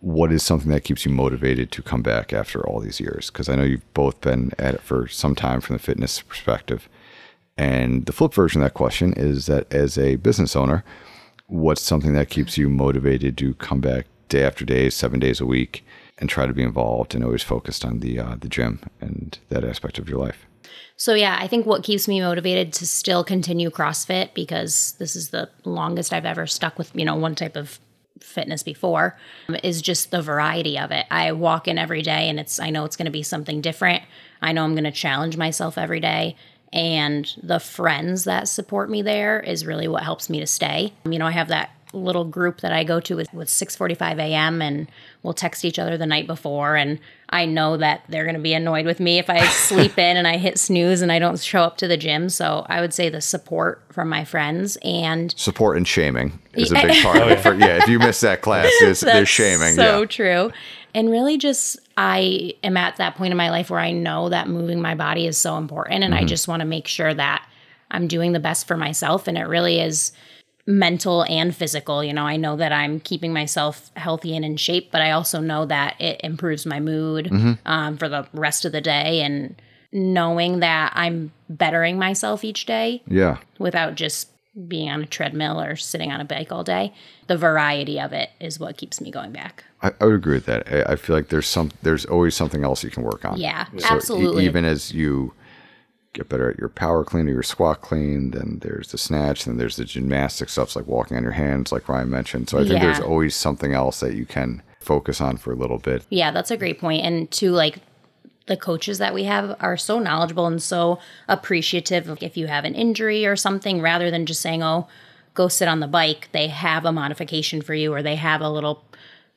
What is something that keeps you motivated to come back after all these years? Because I know you've both been at it for some time from the fitness perspective. And the flip version of that question is that as a business owner, what's something that keeps you motivated to come back day after day, seven days a week, and try to be involved and always focused on the uh, the gym and that aspect of your life? So yeah, I think what keeps me motivated to still continue CrossFit because this is the longest I've ever stuck with, you know, one type of fitness before is just the variety of it. I walk in every day and it's I know it's going to be something different. I know I'm going to challenge myself every day and the friends that support me there is really what helps me to stay. You know, I have that little group that I go to with, with 6:45 a.m. and we'll text each other the night before and I know that they're going to be annoyed with me if I sleep in and I hit snooze and I don't show up to the gym. So I would say the support from my friends and support and shaming is a big part of it. For, yeah, if you miss that class, there's, there's shaming. So yeah. true. And really, just I am at that point in my life where I know that moving my body is so important, and I Mm-hmm. just want to make sure that I'm doing the best for myself. And it really is mental and physical. You know, I know that I'm keeping myself healthy and in shape, but I also know that it improves my mood Mm-hmm. um, for the rest of the day. And knowing that I'm bettering myself each day Yeah. without just being on a treadmill or sitting on a bike all day. The variety of it is what keeps me going back. I, I would agree with that. I, I feel like there's some, there's always something else you can work on. Yeah, So e- absolutely. even as you get better at your power clean or your squat clean, then there's the snatch, then there's the gymnastic stuff like walking on your hands, like Ryan mentioned. So I think there's always something else that you can focus on for a little bit. yeah, that's a great point. And to like the coaches that we have are so knowledgeable and so appreciative of if you have an injury or something, rather than just saying, oh, go sit on the bike, they have a modification for you or they have a little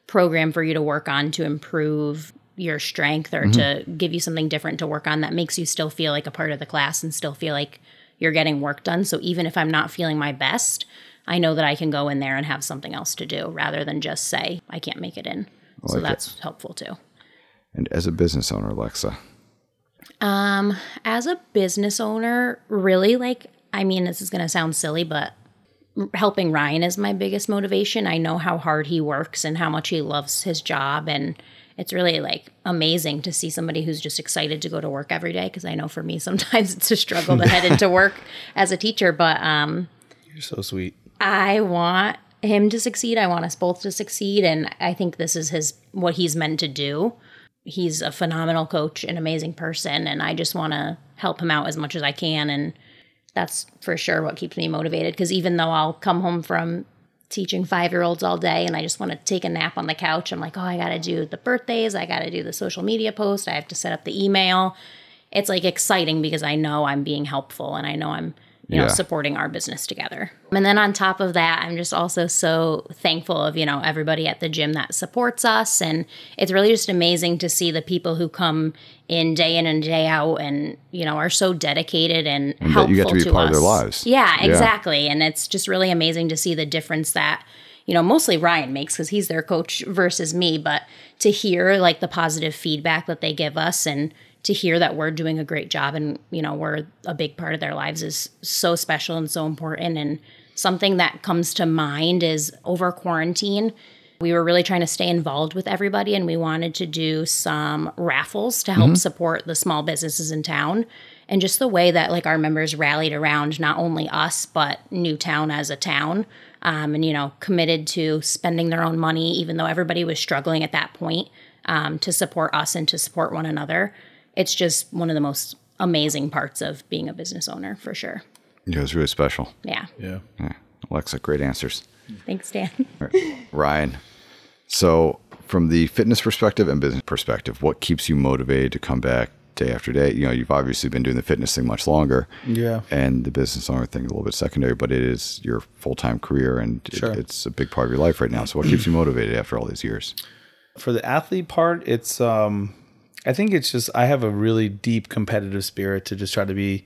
program for you to work on to improve your strength or to give you something different to work on that makes you still feel like a part of the class and still feel like you're getting work done. So even if I'm not feeling my best, I know that I can go in there and have something else to do rather than just say I can't make it in. so like it. that's helpful too. And as a business owner, Alexa, Um, As a business owner, really like I mean this is going to sound silly but helping Ryan is my biggest motivation. I know how hard he works and how much he loves his job and it's really like amazing to see somebody who's just excited to go to work every day because I know for me sometimes it's a struggle to head into work as a teacher, but um You're so sweet. I want him to succeed. I want us both to succeed and I think this is his what he's meant to do. He's a phenomenal coach, an amazing person and I just want to help him out as much as I can and that's for sure what keeps me motivated because even though I'll come home from teaching five year olds all day and I just want to take a nap on the couch. I'm like, oh, I got to do the birthdays. I got to do the social media post. I have to set up the email. It's like exciting because I know I'm being helpful and I know I'm, you know, Yeah. supporting our business together. And then on top of that, I'm just also so thankful of, you know, everybody at the gym that supports us. And it's really just amazing to see the people who come in day in and day out and, you know, are so dedicated and, that helpful you get to be part of their lives. Yeah, Yeah. exactly. And it's just really amazing to see the difference that, you know, mostly Ryan makes because he's their coach versus me, but to hear like the positive feedback that they give us and to hear that we're doing a great job and, you know, we're a big part of their lives is so special and so important. And something that comes to mind is over quarantine, we were really trying to stay involved with everybody and we wanted to do some raffles to help support the small businesses in town. And just the way that like our members rallied around not only us but newtown as a town um, and you know committed to spending their own money even though everybody was struggling at that point um, to support us and to support one another it's just one of the most amazing parts of being a business owner for sure Yeah, it was really special. yeah Yeah. Yeah. Alexa, great answers. thanks dan Ryan, so from the fitness perspective and business perspective, what keeps you motivated to come back day after day? You know, you've obviously been doing the fitness thing much longer. Yeah. And the business owner thing a little bit secondary, but it is your full time career and it- it's a big part of your life right now. So what keeps you motivated after all these years? for the athlete part, it's um I think it's just I have a really deep competitive spirit to just try to be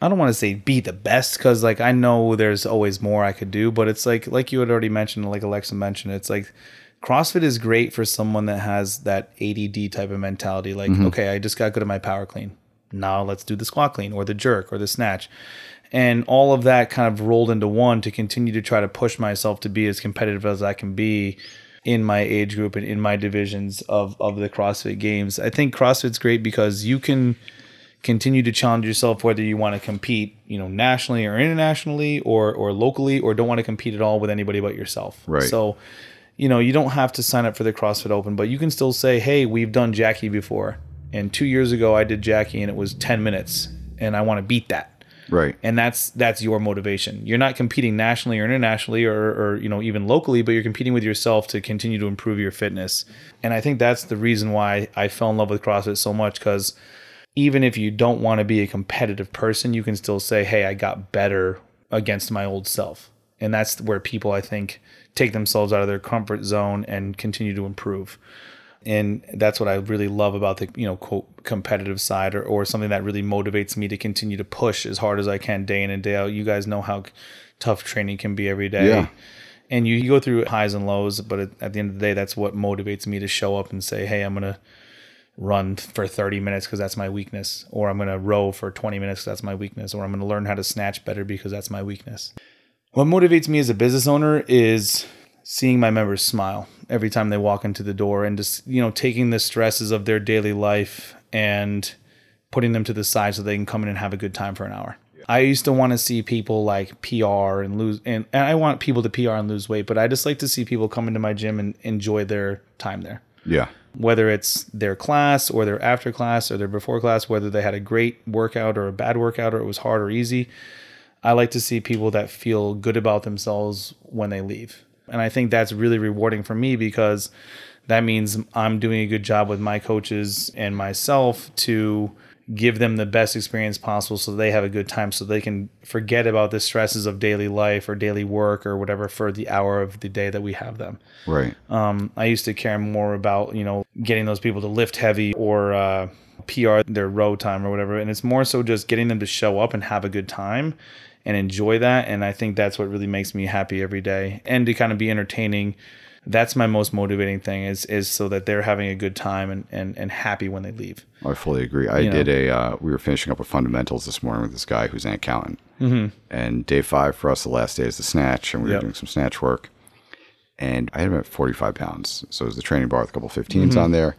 I don't want to say be the best cuz like I know there's always more I could do, but it's like like you had already mentioned like Alexa mentioned, it's like CrossFit is great for someone that has that ADD type of mentality like mm-hmm. okay, I just got good at my power clean. Now let's do the squat clean or the jerk or the snatch. And all of that kind of rolled into one to continue to try to push myself to be as competitive as I can be in my age group and in my divisions of of the CrossFit games. I think CrossFit's great because you can continue to challenge yourself whether you want to compete, you know, nationally or internationally or or locally or don't want to compete at all with anybody but yourself. Right. So, you know, you don't have to sign up for the CrossFit Open, but you can still say, "Hey, we've done Jackie before." And 2 years ago I did Jackie and it was 10 minutes and I want to beat that Right. and that's that's your motivation. You're not competing nationally or internationally or, or you know even locally but you're competing with yourself to continue to improve your fitness. And i think that's the reason why i fell in love with crossfit so much because even if you don't want to be a competitive person you can still say hey i got better against my old self. And that's where people i think take themselves out of their comfort zone and continue to improve and that's what I really love about the you know quote competitive side or, or something that really motivates me to continue to push as hard as I can day in and day out. You guys know how tough training can be every day. Yeah. And you, you go through highs and lows, but at, at the end of the day, that's what motivates me to show up and say, "Hey, I'm gonna run for 30 minutes because that's my weakness, or I'm gonna row for 20 minutes because that's my weakness, or I'm gonna learn how to snatch better because that's my weakness." What motivates me as a business owner is seeing my members smile every time they walk into the door and just, you know, taking the stresses of their daily life and putting them to the side so they can come in and have a good time for an hour. I used to want to see people like PR and lose, and, and I want people to PR and lose weight, but I just like to see people come into my gym and enjoy their time there Yeah. whether it's their class or their after class or their before class, whether they had a great workout or a bad workout or it was hard or easy. I like to see people that feel good about themselves when they leave. And I think that's really rewarding for me because that means I'm doing a good job with my coaches and myself to give them the best experience possible so they have a good time so they can forget about the stresses of daily life or daily work or whatever for the hour of the day that we have them. Right. Um, I used to care more about you know getting those people to lift heavy or uh, PR their row time or whatever, and it's more so just getting them to show up and have a good time and enjoy that. And I think that's what really makes me happy every day, and to kind of be entertaining. That's my most motivating thing is is so that they're having a good time and and, and happy when they leave. I fully agree. I You know. did a. Uh, we were finishing up with fundamentals this morning with this guy who's an accountant, mm-hmm. and day five for us, the last day is the snatch, and we Yep. were doing some snatch work. and I had him at 45 pounds. So it was the training bar with a couple 15s on there.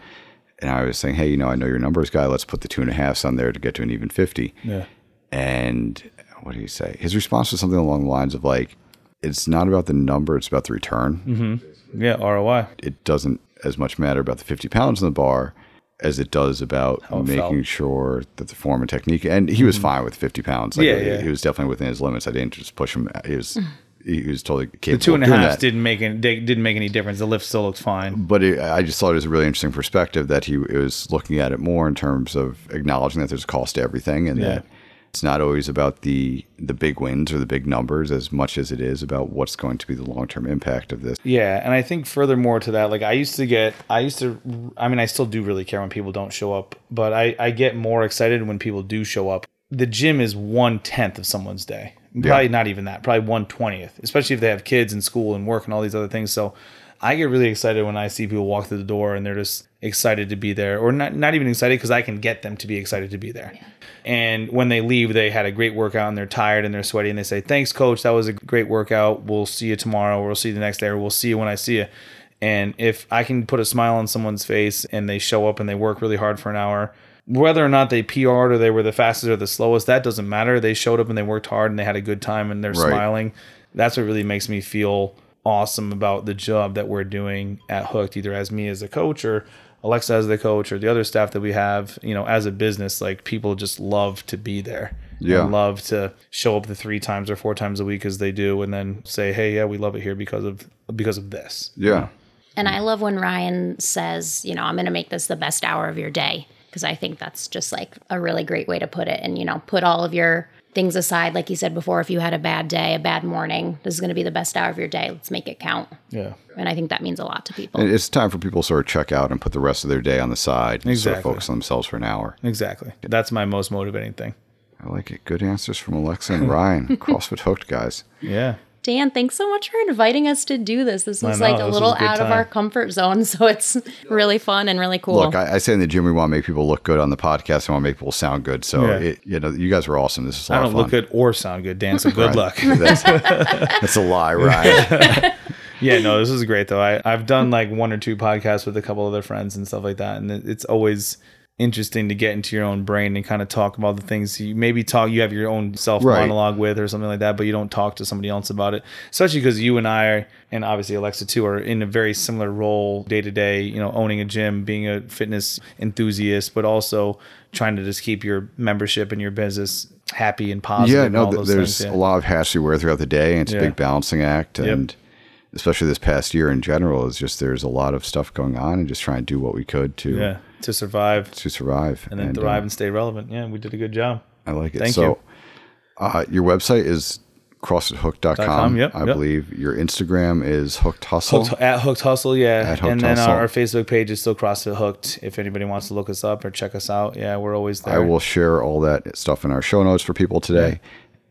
And I was saying, hey, you know, I know your numbers guy. Let's put the two and a halfs on there to get to an even 50. Yeah. And what did he say? His response was something along the lines of like, it's not about the number, it's about the return. Mm-hmm. Yeah. ROI. It doesn't as much matter about the 50 pounds in the bar as it does about it making felt. sure that the form and technique. And he was mm-hmm. fine with 50 pounds. Like, Yeah, he, yeah. he was definitely within his limits. I didn't just push him. He was, he was totally capable The two and a that. didn't make any didn't make any difference. The lift still looked fine. but it, I just thought it was a really interesting perspective that he was looking at it more in terms of acknowledging that there's a cost to everything and Yeah. that it's not always about the the big wins or the big numbers as much as it is about what's going to be the long term impact of this. Yeah, and I think furthermore to that, like I used to get, I used to, I mean, I still do really care when people don't show up, but I, I get more excited when people do show up. The gym is one tenth of someone's day, probably not even that, probably one twentieth, especially if they have kids and school and work and all these other things. So I get really excited when I see people walk through the door and they're just excited to be there, or not, not even excited because I can get them to be excited to be there. And when they leave, they had a great workout and they're tired and they're sweaty and they say, Thanks, coach. That was a great workout. We'll see you tomorrow. Or we'll see you the next day. Or we'll see you when I see you. And if I can put a smile on someone's face and they show up and they work really hard for an hour, whether or not they PR'd or they were the fastest or the slowest, that doesn't matter. They showed up and they worked hard and they had a good time and they're Right. smiling. That's what really makes me feel awesome about the job that we're doing at Hooked, either as me as a coach or Alexa as the coach or the other staff that we have, you know, as a business, like people just love to be there. Yeah. And love to show up the three times or four times a week as they do and then say, Hey, yeah, we love it here because of because of this. Yeah. And I love when Ryan says, you know, I'm going to make this the best hour of your day because I think that's just like a really great way to put it. And, you know, put all of your things aside. Like you said before, if you had a bad day, a bad morning, this is going to be the best hour of your day. Let's make it count. Yeah. And I think that means a lot to people. And It's time for people to sort of check out and put the rest of their day on the side and sort of focus on themselves for an hour. Exactly. That's my most motivating thing. I like it. Good answers from Alexa and Ryan. CrossFit hooked guys. Yeah. Dan, thanks so much for inviting us to do this. This was know, like a little a good out of our comfort zone. So it's really fun and really cool. Look, I, I say in the gym we want to make people look good on the podcast. and want to make people sound good. So Yeah. it, you know, you guys were awesome. This is a lot I don't look good or sound good, Dan. So good Right. luck. That's, that's a lie, right? Yeah, no, this is great though. I, I've done like one or two podcasts with a couple other friends and stuff like that, and it- it's always interesting to get into your own brain and kind of talk about the things you maybe talk you have your own self Right. monologue with or something like that, but you don't talk to somebody else about it. Especially because you and I are, and obviously Alexa too are in a very similar role day to day. You know, owning a gym, being a fitness enthusiast, but also trying to just keep your membership and your business happy and positive. yeah, and no, all th- there's things, yeah. a lot of hats you wear throughout the day, and it's Yeah. a big balancing act. Yep. And especially this past year in general, is just there's a lot of stuff going on, and just trying to do what we could to yeah to survive to survive and then uh, thrive and stay relevant. Yeah, we did a good job. I like it. Thank so, you. Uh, your website is crossfithook.com. com, yep, I yep. believe your Instagram is hooked hustle. Hooked, at Hooked Hustle, yeah. At Hooked and then our, our Facebook page is still CrossFit Hooked. If anybody wants to look us up or check us out, yeah, we're always there. I will share all that stuff in our show notes for people today.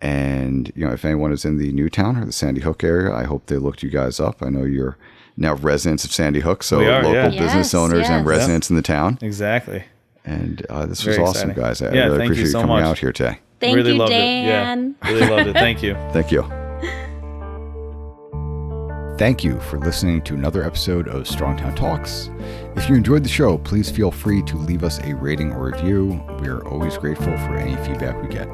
And you know, if anyone is in the Newtown or the Sandy Hook area, I hope they looked you guys up. I know you're now residents of Sandy Hook, so are, local yeah. business Yes, owners and yes. residents in the town. Exactly. And uh, this was awesome, exciting. guys. I Yeah, really thank you appreciate you, so coming much. out here today. Thank really you, loved Dan. it. Yeah. Really loved it. Thank you. Thank you. Thank you for listening to another episode of Strongtown Talks. If you enjoyed the show, please feel free to leave us a rating or review. We are always grateful for any feedback we get.